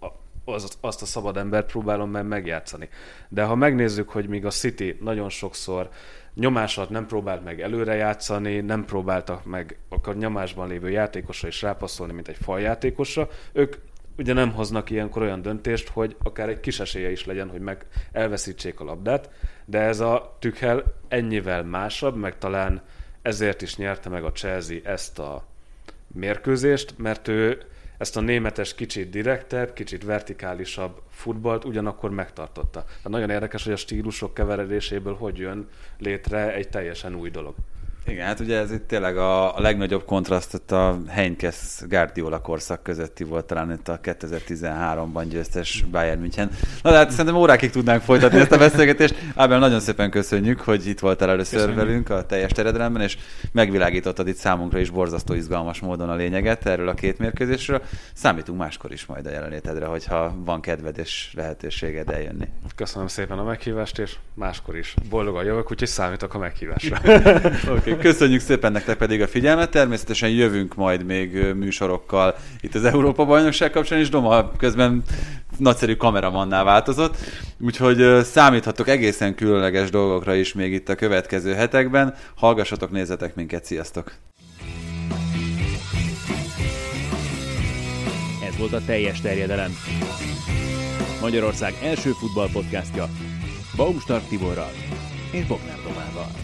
az, azt a szabad embert próbálom meg megjátszani. De ha megnézzük, hogy míg a City nagyon sokszor nyomás alatt nem próbált meg előre játszani, nem próbáltak meg akar nyomásban lévő játékosra is rápasszolni, mint egy faljátékosra, ők ugye nem hoznak ilyenkor olyan döntést, hogy akár egy kis esélye is legyen, hogy meg elveszítsék a labdát, de ez a Tükhel ennyivel másabb, meg talán ezért is nyerte meg a Chelsea ezt a mérkőzést, mert ő ezt a németes kicsit direktebb, kicsit vertikálisabb futballt ugyanakkor megtartotta. Tehát nagyon érdekes, hogy a stílusok keveredéséből hogy jön létre egy teljesen új dolog. Igen, hát ugye ez itt tényleg a, a legnagyobb kontraszt a Heinkes Guardiola korszak közötti volt talán itt a 2013-ban győztes Bayern München. Na de hát szerintem órákig tudnánk folytatni ezt a beszélgetést. Ábel, nagyon szépen köszönjük, hogy itt voltál először Köszönjük. velünk a teljes teredelemben, és megvilágítottad itt számunkra is borzasztó izgalmas módon a lényeget erről a két mérkőzésről. Számítunk máskor is majd a jelenlétedre, hogyha van kedved és lehetőséged eljönni. Köszönöm szépen a meghívást, és máskor is boldogan jövök, úgyhogy számítok a meghívásra. okay. Köszönjük szépen nektek pedig a figyelmet. Természetesen jövünk majd még műsorokkal itt az Európa bajnokság kapcsán, és Doma közben nagyszerű kameramanná változott. Úgyhogy számíthatok egészen különleges dolgokra is még itt a következő hetekben. Hallgassatok, nézzetek minket, sziasztok! Ez volt a teljes terjedelem. Magyarország első futballpodcastja Baumstark Tiborral és Bognár Domával.